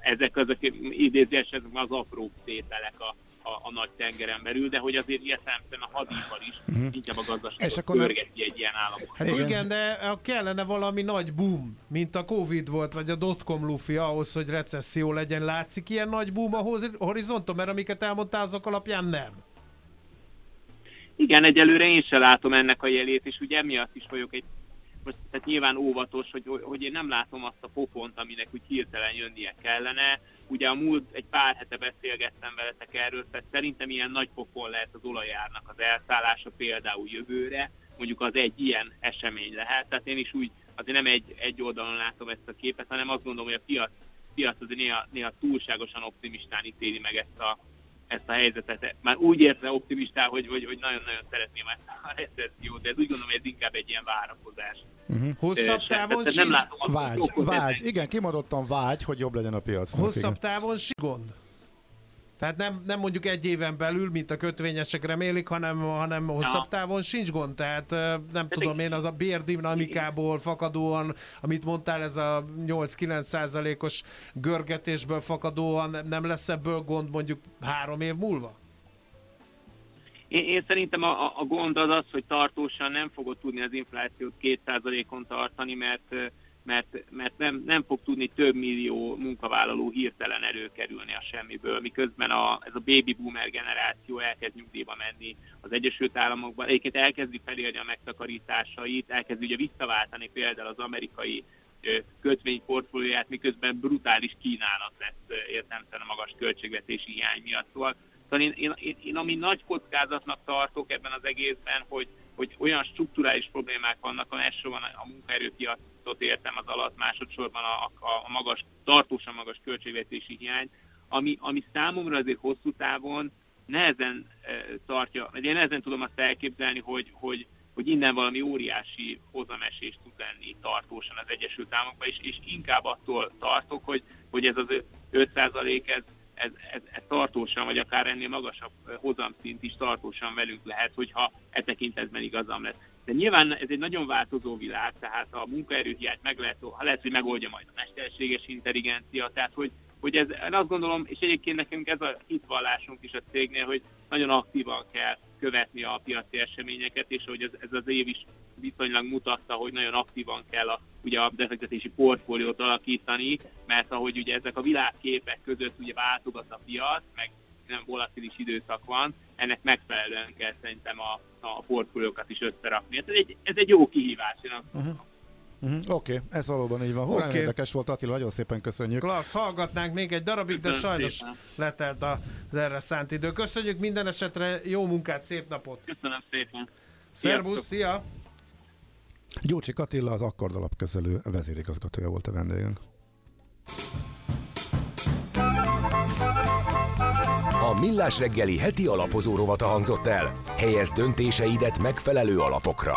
Ezek azok idézések az apró tételek a, a, a nagy tengeren belül, de hogy azért értelemszerűen a hadipar is uh-huh. inkább a gazdaságot pörgeti egy ilyen államot. Hát igen. igen, de kellene valami nagy boom, mint a Covid volt, vagy a dotcom lufi ahhoz, hogy recesszió legyen. Látszik ilyen nagy boom a horizonton, mert amiket elmondtál, azok alapján nem. Igen, egyelőre én sem látom ennek a jelét, és ugye emiatt is vagyok egy most tehát nyilván óvatos, hogy, hogy én nem látom azt a pofont, aminek úgy hirtelen jönnie kellene. Ugye a múlt egy pár hete beszélgettem veletek erről, tehát szerintem ilyen nagy pofon lehet az olajárnak az elszállása például jövőre, mondjuk az egy ilyen esemény lehet. Tehát én is úgy azért nem egy, egy oldalon látom ezt a képet, hanem azt gondolom, hogy a piac, piac azért néha, néha túlságosan optimistán ítéli meg ezt a, ezt a helyzetet. Már úgy érte optimistán, hogy, hogy, hogy nagyon-nagyon szeretném ezt a recessziót, de ez úgy gondolom, hogy ez inkább egy ilyen várakozás. Uh-huh. Hosszabb távon sincs... Nem látom azt, vágy, vágy. Igen, kimondottan vágy, hogy jobb legyen a piac. Hosszabb távon sincs gond. Tehát nem, nem mondjuk egy éven belül, mint a kötvényesek remélik, hanem, hanem hosszabb ja. távon sincs gond. Tehát nem De tudom én, az a bérdinamikából fakadóan, amit mondtál, ez a 8-9 százalékos görgetésből fakadóan nem lesz ebből gond mondjuk három év múlva? Én, én szerintem a, a gond az az, hogy tartósan nem fogod tudni az inflációt 2%-on tartani, mert mert, mert nem, nem fog tudni több millió munkavállaló hirtelen előkerülni a semmiből, miközben a, ez a baby boomer generáció elkezd nyugdíjba menni az Egyesült Államokban, egyébként elkezdi felélni a megtakarításait, elkezdi ugye visszaváltani például az amerikai kötvényportfólióját, miközben brutális kínálat lesz értelmesen a magas költségvetési hiány miatt. Szóval, szóval én, én, én, én ami nagy kockázatnak tartok ebben az egészben, hogy, hogy olyan strukturális problémák vannak, elsősorban a munkaerőpiac forintot értem az alatt, másodszorban a, a, a magas, tartósan magas költségvetési hiány, ami, ami számomra azért hosszú távon nehezen e, tartja, vagy én nehezen tudom azt elképzelni, hogy, hogy, hogy innen valami óriási hozamesés tud lenni tartósan az Egyesült Államokban, és, és inkább attól tartok, hogy, hogy ez az 5% ez, ez, ez, ez tartósan, vagy akár ennél magasabb hozamszint is tartósan velünk lehet, hogyha e tekintetben igazam lesz. De nyilván ez egy nagyon változó világ, tehát a munkaerőhiányt meg lehet, ha lehet, hogy megoldja majd a mesterséges intelligencia, tehát hogy, hogy ez, én azt gondolom, és egyébként nekünk ez a hitvallásunk is a cégnél, hogy nagyon aktívan kell követni a piaci eseményeket, és hogy ez, ez az év is viszonylag mutatta, hogy nagyon aktívan kell a ugye a befektetési portfóliót alakítani, mert ahogy ugye ezek a világképek között ugye váltogat a piac, meg nem volatilis időszak van, ennek megfelelően kell szerintem a, a portfóliókat is összerakni. Ez egy, ez egy jó kihívás, én azt uh-huh. Uh-huh. Oké, okay, ez valóban így van. Hú, okay. érdekes volt, Attila, nagyon szépen köszönjük. Klassz, hallgatnánk még egy darabig, de sajnos szépen. letelt az erre szánt idő. Köszönjük minden esetre, jó munkát, szép napot! Köszönöm szépen! Szervusz, szia! Gyurcsik Attila, az Akkord alapkezelő vezérigazgatója volt a vendégünk. A Millás reggeli heti alapozó rovata hangzott el. Helyez döntéseidet megfelelő alapokra.